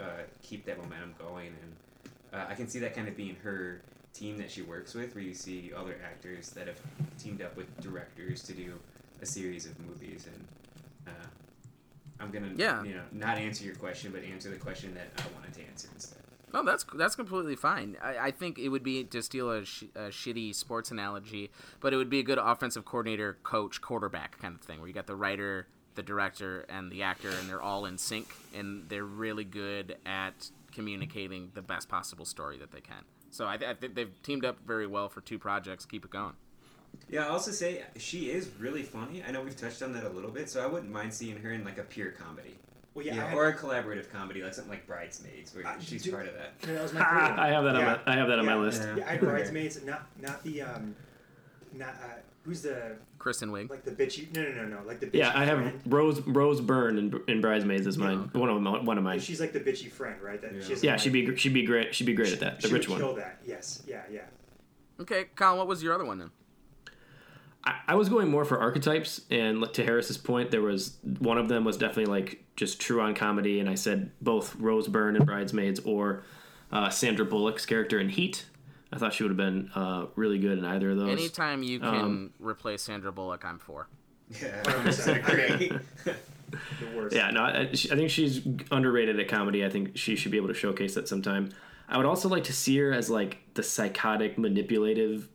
uh, keep that momentum going. And uh, I can see that kind of being her team that she works with, where you see other actors that have teamed up with directors to do a series of movies. And uh, I'm gonna Yeah. you know not answer your question, but answer the question that I wanted to answer instead. No, that's that's completely fine. I, I think it would be to steal a, sh- a shitty sports analogy, but it would be a good offensive coordinator, coach, quarterback kind of thing, where you got the writer, the director, and the actor, and they're all in sync, and they're really good at communicating the best possible story that they can. So I, th- I think they've teamed up very well for two projects. Keep it going. Yeah, I'll also say she is really funny. I know we've touched on that a little bit, so I wouldn't mind seeing her in like a pure comedy. Well, Yeah, yeah, had- or a collaborative comedy, like something like Bridesmaids, where Uh, she's do- part of that. that was my third one. I have that on my I have that on my list. Yeah. Yeah, I had bridesmaids, not not the um, not uh, who's the Kristen Wiig. like the bitchy? No, no, no, no, like the bitchy Yeah, I have friend. Rose Rose Byrne in, in Bridesmaids is mine. One of my, one of mine. She's like the bitchy friend, right? That Yeah. she has Yeah, like- she'd be she'd be great. She'd be great at that. The rich one. Kill that. Yes. Yeah. Yeah. Okay, Colin, what was your other one then? I, I was going more for archetypes, and to Harris's point, there was one of them was definitely like just true on comedy, and I said both Rose Byrne in Bridesmaids or uh, Sandra Bullock's character in Heat. I thought she would have been uh, really good in either of those. Anytime you can Um, replace Sandra Bullock, I'm for. Yeah, 100%. agree. The worst. Yeah, no, I, I think she's underrated at comedy. I think she should be able to showcase that sometime. I would also like to see her as like the psychotic, manipulative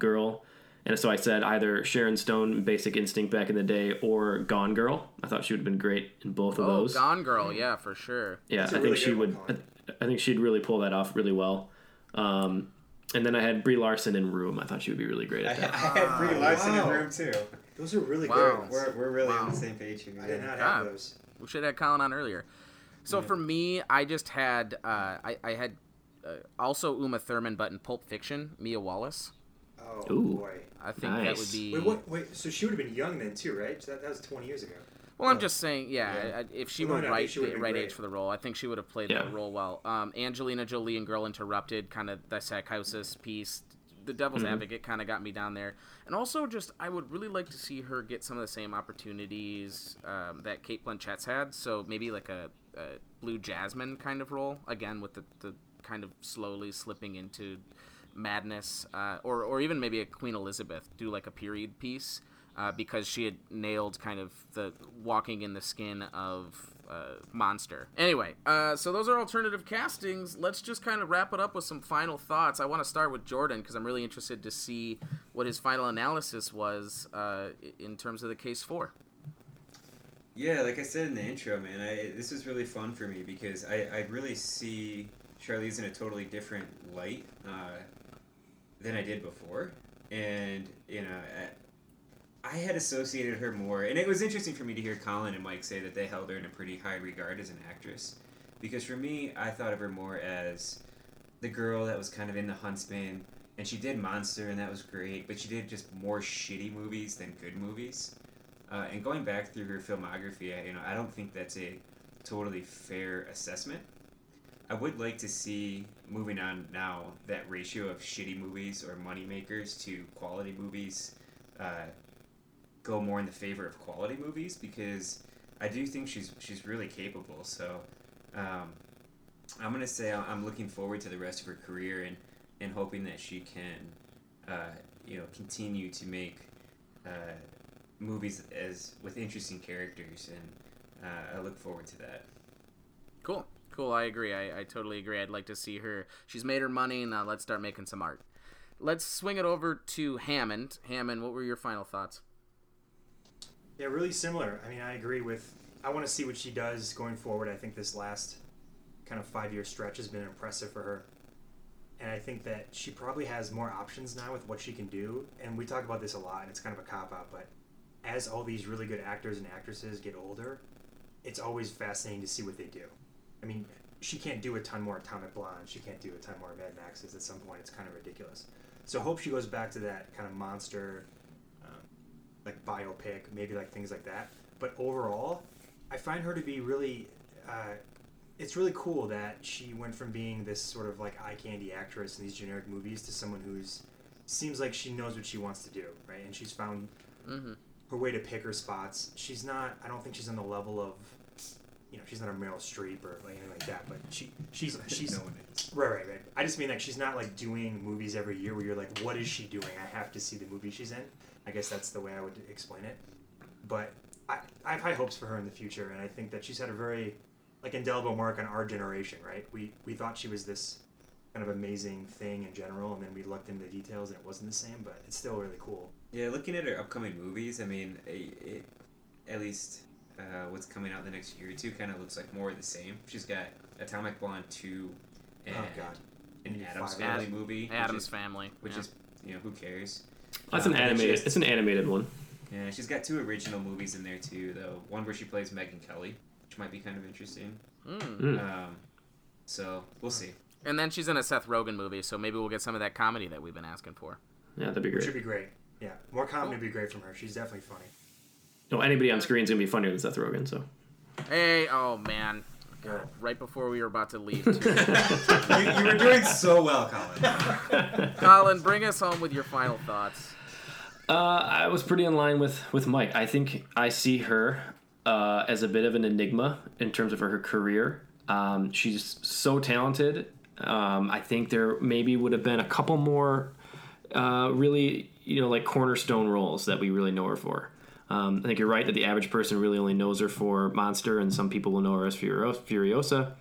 girl. And so I said either Sharon Stone, Basic Instinct back in the day, or Gone Girl. I thought she would have been great in both of Oh, those. Gone Girl, yeah, for sure. Yeah, That's a I think really she would. I, I think she'd really pull that off really well. Um, and then I had Brie Larson in Room. I thought she would be really great at that. I that. had Brie Larson wow. in room too. Those are really Wow. good. We're, we're really Wow. on the same page here. I did not Ah. have those. We should have had Colin on earlier. So for me, I just had uh, I, I had uh, also Uma Thurman, but in Pulp Fiction, Mia Wallace. Oh Ooh. boy. I think that would be. Wait, what? Wait. So she would have been young then too, right? So that, that was 20 years ago. Well, I'm just saying, yeah. Yeah. I, I- if she No, were right, she the right great. age for the role, I think she would have played Yeah. that role well. Um, Angelina Jolie and Girl Interrupted, kind of the psychosis piece. The Devil's Mm-hmm. Advocate kind of got me down there, and also just I would really like to see her get some of the same opportunities um, that Cate Blanchett's had. So maybe like a, a Blue Jasmine kind of role again, with the, the kind of slowly slipping into madness, uh, or or even maybe a Queen Elizabeth, do like a period piece uh, because she had nailed kind of the walking in the skin of uh, monster. Anyway, uh, so those are alternative castings. Let's just kind of wrap it up with some final thoughts. I want to start with Jordan because I'm really interested to see what his final analysis was uh, in terms of the case four. Yeah, like I said in the intro, man, I this was really fun for me because I, I really see Charlize in a totally different light uh, than I did before, and you know, I, had associated her more, and it was interesting for me to hear Colin and Mike say that they held her in a pretty high regard as an actress, because for me, I thought of her more as the girl that was kind of in the Huntsman, and she did Monster, and that was great, but she did just more shitty movies than good movies. Uh, and going back through her filmography, I, you know, I don't think that's a totally fair assessment. I would like to see moving on now that ratio of shitty movies or money makers to quality movies uh, go more in the favor of quality movies because I do think she's she's really capable. So um, I'm gonna say I'm looking forward to the rest of her career and and hoping that she can uh, you know continue to make uh, movies as with interesting characters and uh, I look forward to that. Cool, cool. I agree. I, I totally agree. I'd like to see her. She's made her money. Now let's start making some art. Let's swing it over to Hammond. Hammond, what were your final thoughts? Yeah, really similar. I mean, I agree with. I want to see what she does going forward. I think this last kind of five year stretch has been impressive for her. And I think that she probably has more options now with what she can do. And we talk about this a lot, and it's kind of a cop out, but as all these really good actors and actresses get older, it's always fascinating to see what they do. I mean, she can't do a ton more Atomic Blonde. She can't do a ton more Mad Maxes. At some point, it's kind of ridiculous. So I hope she goes back to that kind of monster, like biopic, maybe like things like that. But overall, I find her to be really. Uh, it's really cool that she went from being this sort of like eye candy actress in these generic movies to someone who's seems like she knows what she wants to do, right? And she's found Mm-hmm. her way to pick her spots. She's not. I don't think she's on the level of, you know, she's not a Meryl Streep or like anything like that. But she, she's, she's. no one is. Right, right, right. I just mean like she's not like doing movies every year where you're like, what is she doing? I have to see the movie she's in. I guess that's the way I would explain it. But I, I have high hopes for her in the future, and I think that she's had a very like indelible mark on our generation. Right? We we thought she was this kind of amazing thing in general, and then we looked into the details, and it wasn't the same. But it's still really cool. Yeah, looking at her upcoming movies, I mean, it, it, at least uh, what's coming out the next year or two kind of looks like more of the same. She's got Atomic Blonde 2 and Oh, God. an Adams. Family movie. Adam's which is, Family. Which yeah. is, you know, who cares? That's an and then she animated. It's an animated one. Yeah, she's got two original movies in there too, though. One where she plays Megyn Kelly, which might be kind of interesting. Mm. Um, so we'll see. And then she's in a Seth Rogen movie, so maybe we'll get some of that comedy that we've been asking for. Yeah, that'd be Which great. should be great. Yeah, more comedy would be great from her. She's definitely funny. No, anybody on screen is gonna be funnier than Seth Rogen. So Hey, oh man. Good. Right before we were about to leave, you, you were doing so well, Colin. Colin, bring us home with your final thoughts. uh, I was pretty in line with with Mike. I think I see her uh, as a bit of an enigma in terms of her career. Um, she's so talented. Um, I think there maybe would have been a couple more uh, really, you know, like cornerstone roles that we really know her for. Um, I think you're right that the average person really only knows her for Monster, and some people will know her as Furiosa.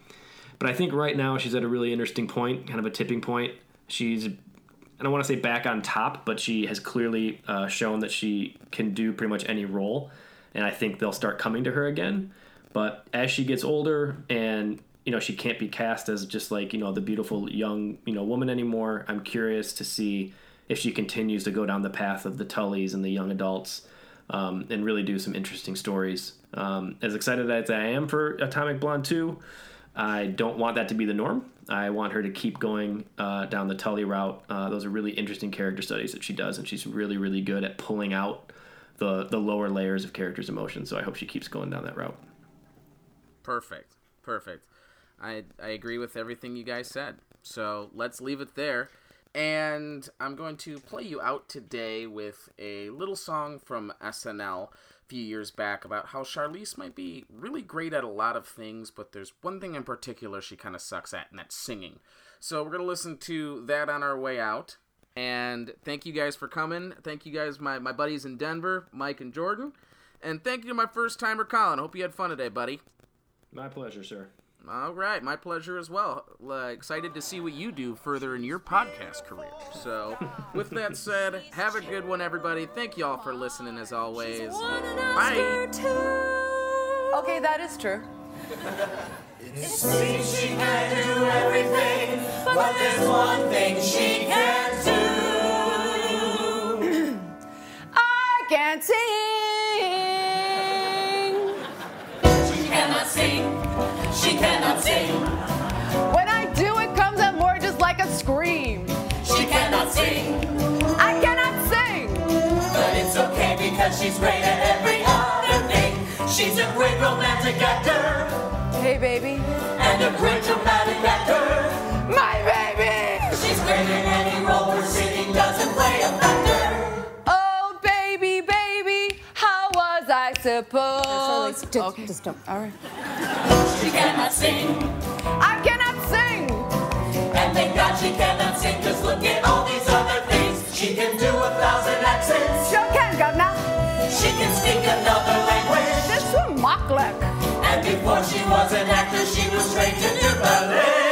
But I think right now she's at a really interesting point, kind of a tipping point. She's, I don't want to say back on top, but she has clearly uh, shown that she can do pretty much any role, and I think they'll start coming to her again. But as she gets older and you know she can't be cast as just like you know the beautiful young you know woman anymore, I'm curious to see if she continues to go down the path of the Tullys and the young adults um, and really do some interesting stories. Um, as excited as I am for Atomic Blonde 2, I don't want that to be the norm. I want her to keep going uh, down the Tully route. Uh, those are really interesting character studies that she does, and she's really, really good at pulling out the, the lower layers of characters' emotions. So I hope she keeps going down that route. Perfect. Perfect. I I agree with everything you guys said. So let's leave it there. And I'm going to play you out today with a little song from SNL a few years back about how Charlize might be really great at a lot of things, but there's one thing in particular she kind of sucks at, and that's singing. So we're going to listen to that on our way out. And thank you guys for coming. Thank you guys, my, my buddies in Denver, Mike and Jordan. And thank you to my first timer, Colin. Hope you had fun today, buddy. My pleasure, sir. All right, my pleasure as well. Uh, excited to see what you do further in your podcast career. So, with that said, have a good one, everybody. Thank you all for listening, as always. Bye. Okay, that is true. She can do everything, but there's one thing she can't do. I can't sing. Cannot sing. When I do, it comes out more just like a scream. She cannot sing. I cannot sing. But it's okay because she's great at every other thing. She's a great romantic actor Hey, baby. and a great dramatic actor. My baby. She's great in any role where singing doesn't play a factor. Was I supposed Just, Okay. just don't. All right. She cannot sing. I cannot sing. And thank God she cannot sing, cause look at all these other things. She can do a thousand accents. Sure can, governor. She can speak another language. This from Moklek. And before she was an actor, she was trained to do ballet.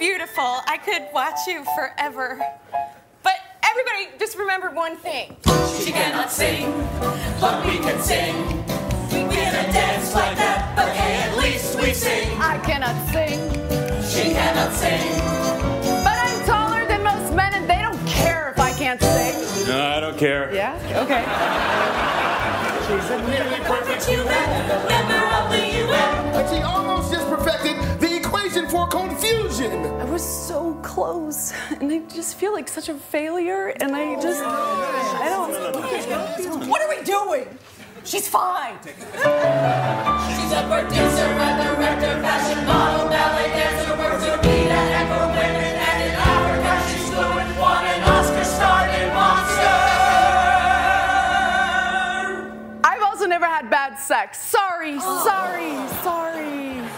Beautiful. I could watch you forever. But everybody, just remember one thing. She cannot sing, but we can sing. We can dance like that, but hey, at least we sing. I cannot sing. She cannot sing. But I'm taller than most men, and they don't care if I can't sing. No, I don't care. Yeah? Okay. She's a nearly perfect human, member of the UN. And she almost just perfected the equation for confusion. I was so close, and I just feel like such a failure, and I just. I don't. What are we doing? She's fine. She's a producer, a director, fashion model, ballet dancer, works her beat at Echo Women, and in Africa she's fluent, won an Oscar starred in Monster. I've also never had bad sex. Sorry, oh. sorry, sorry. So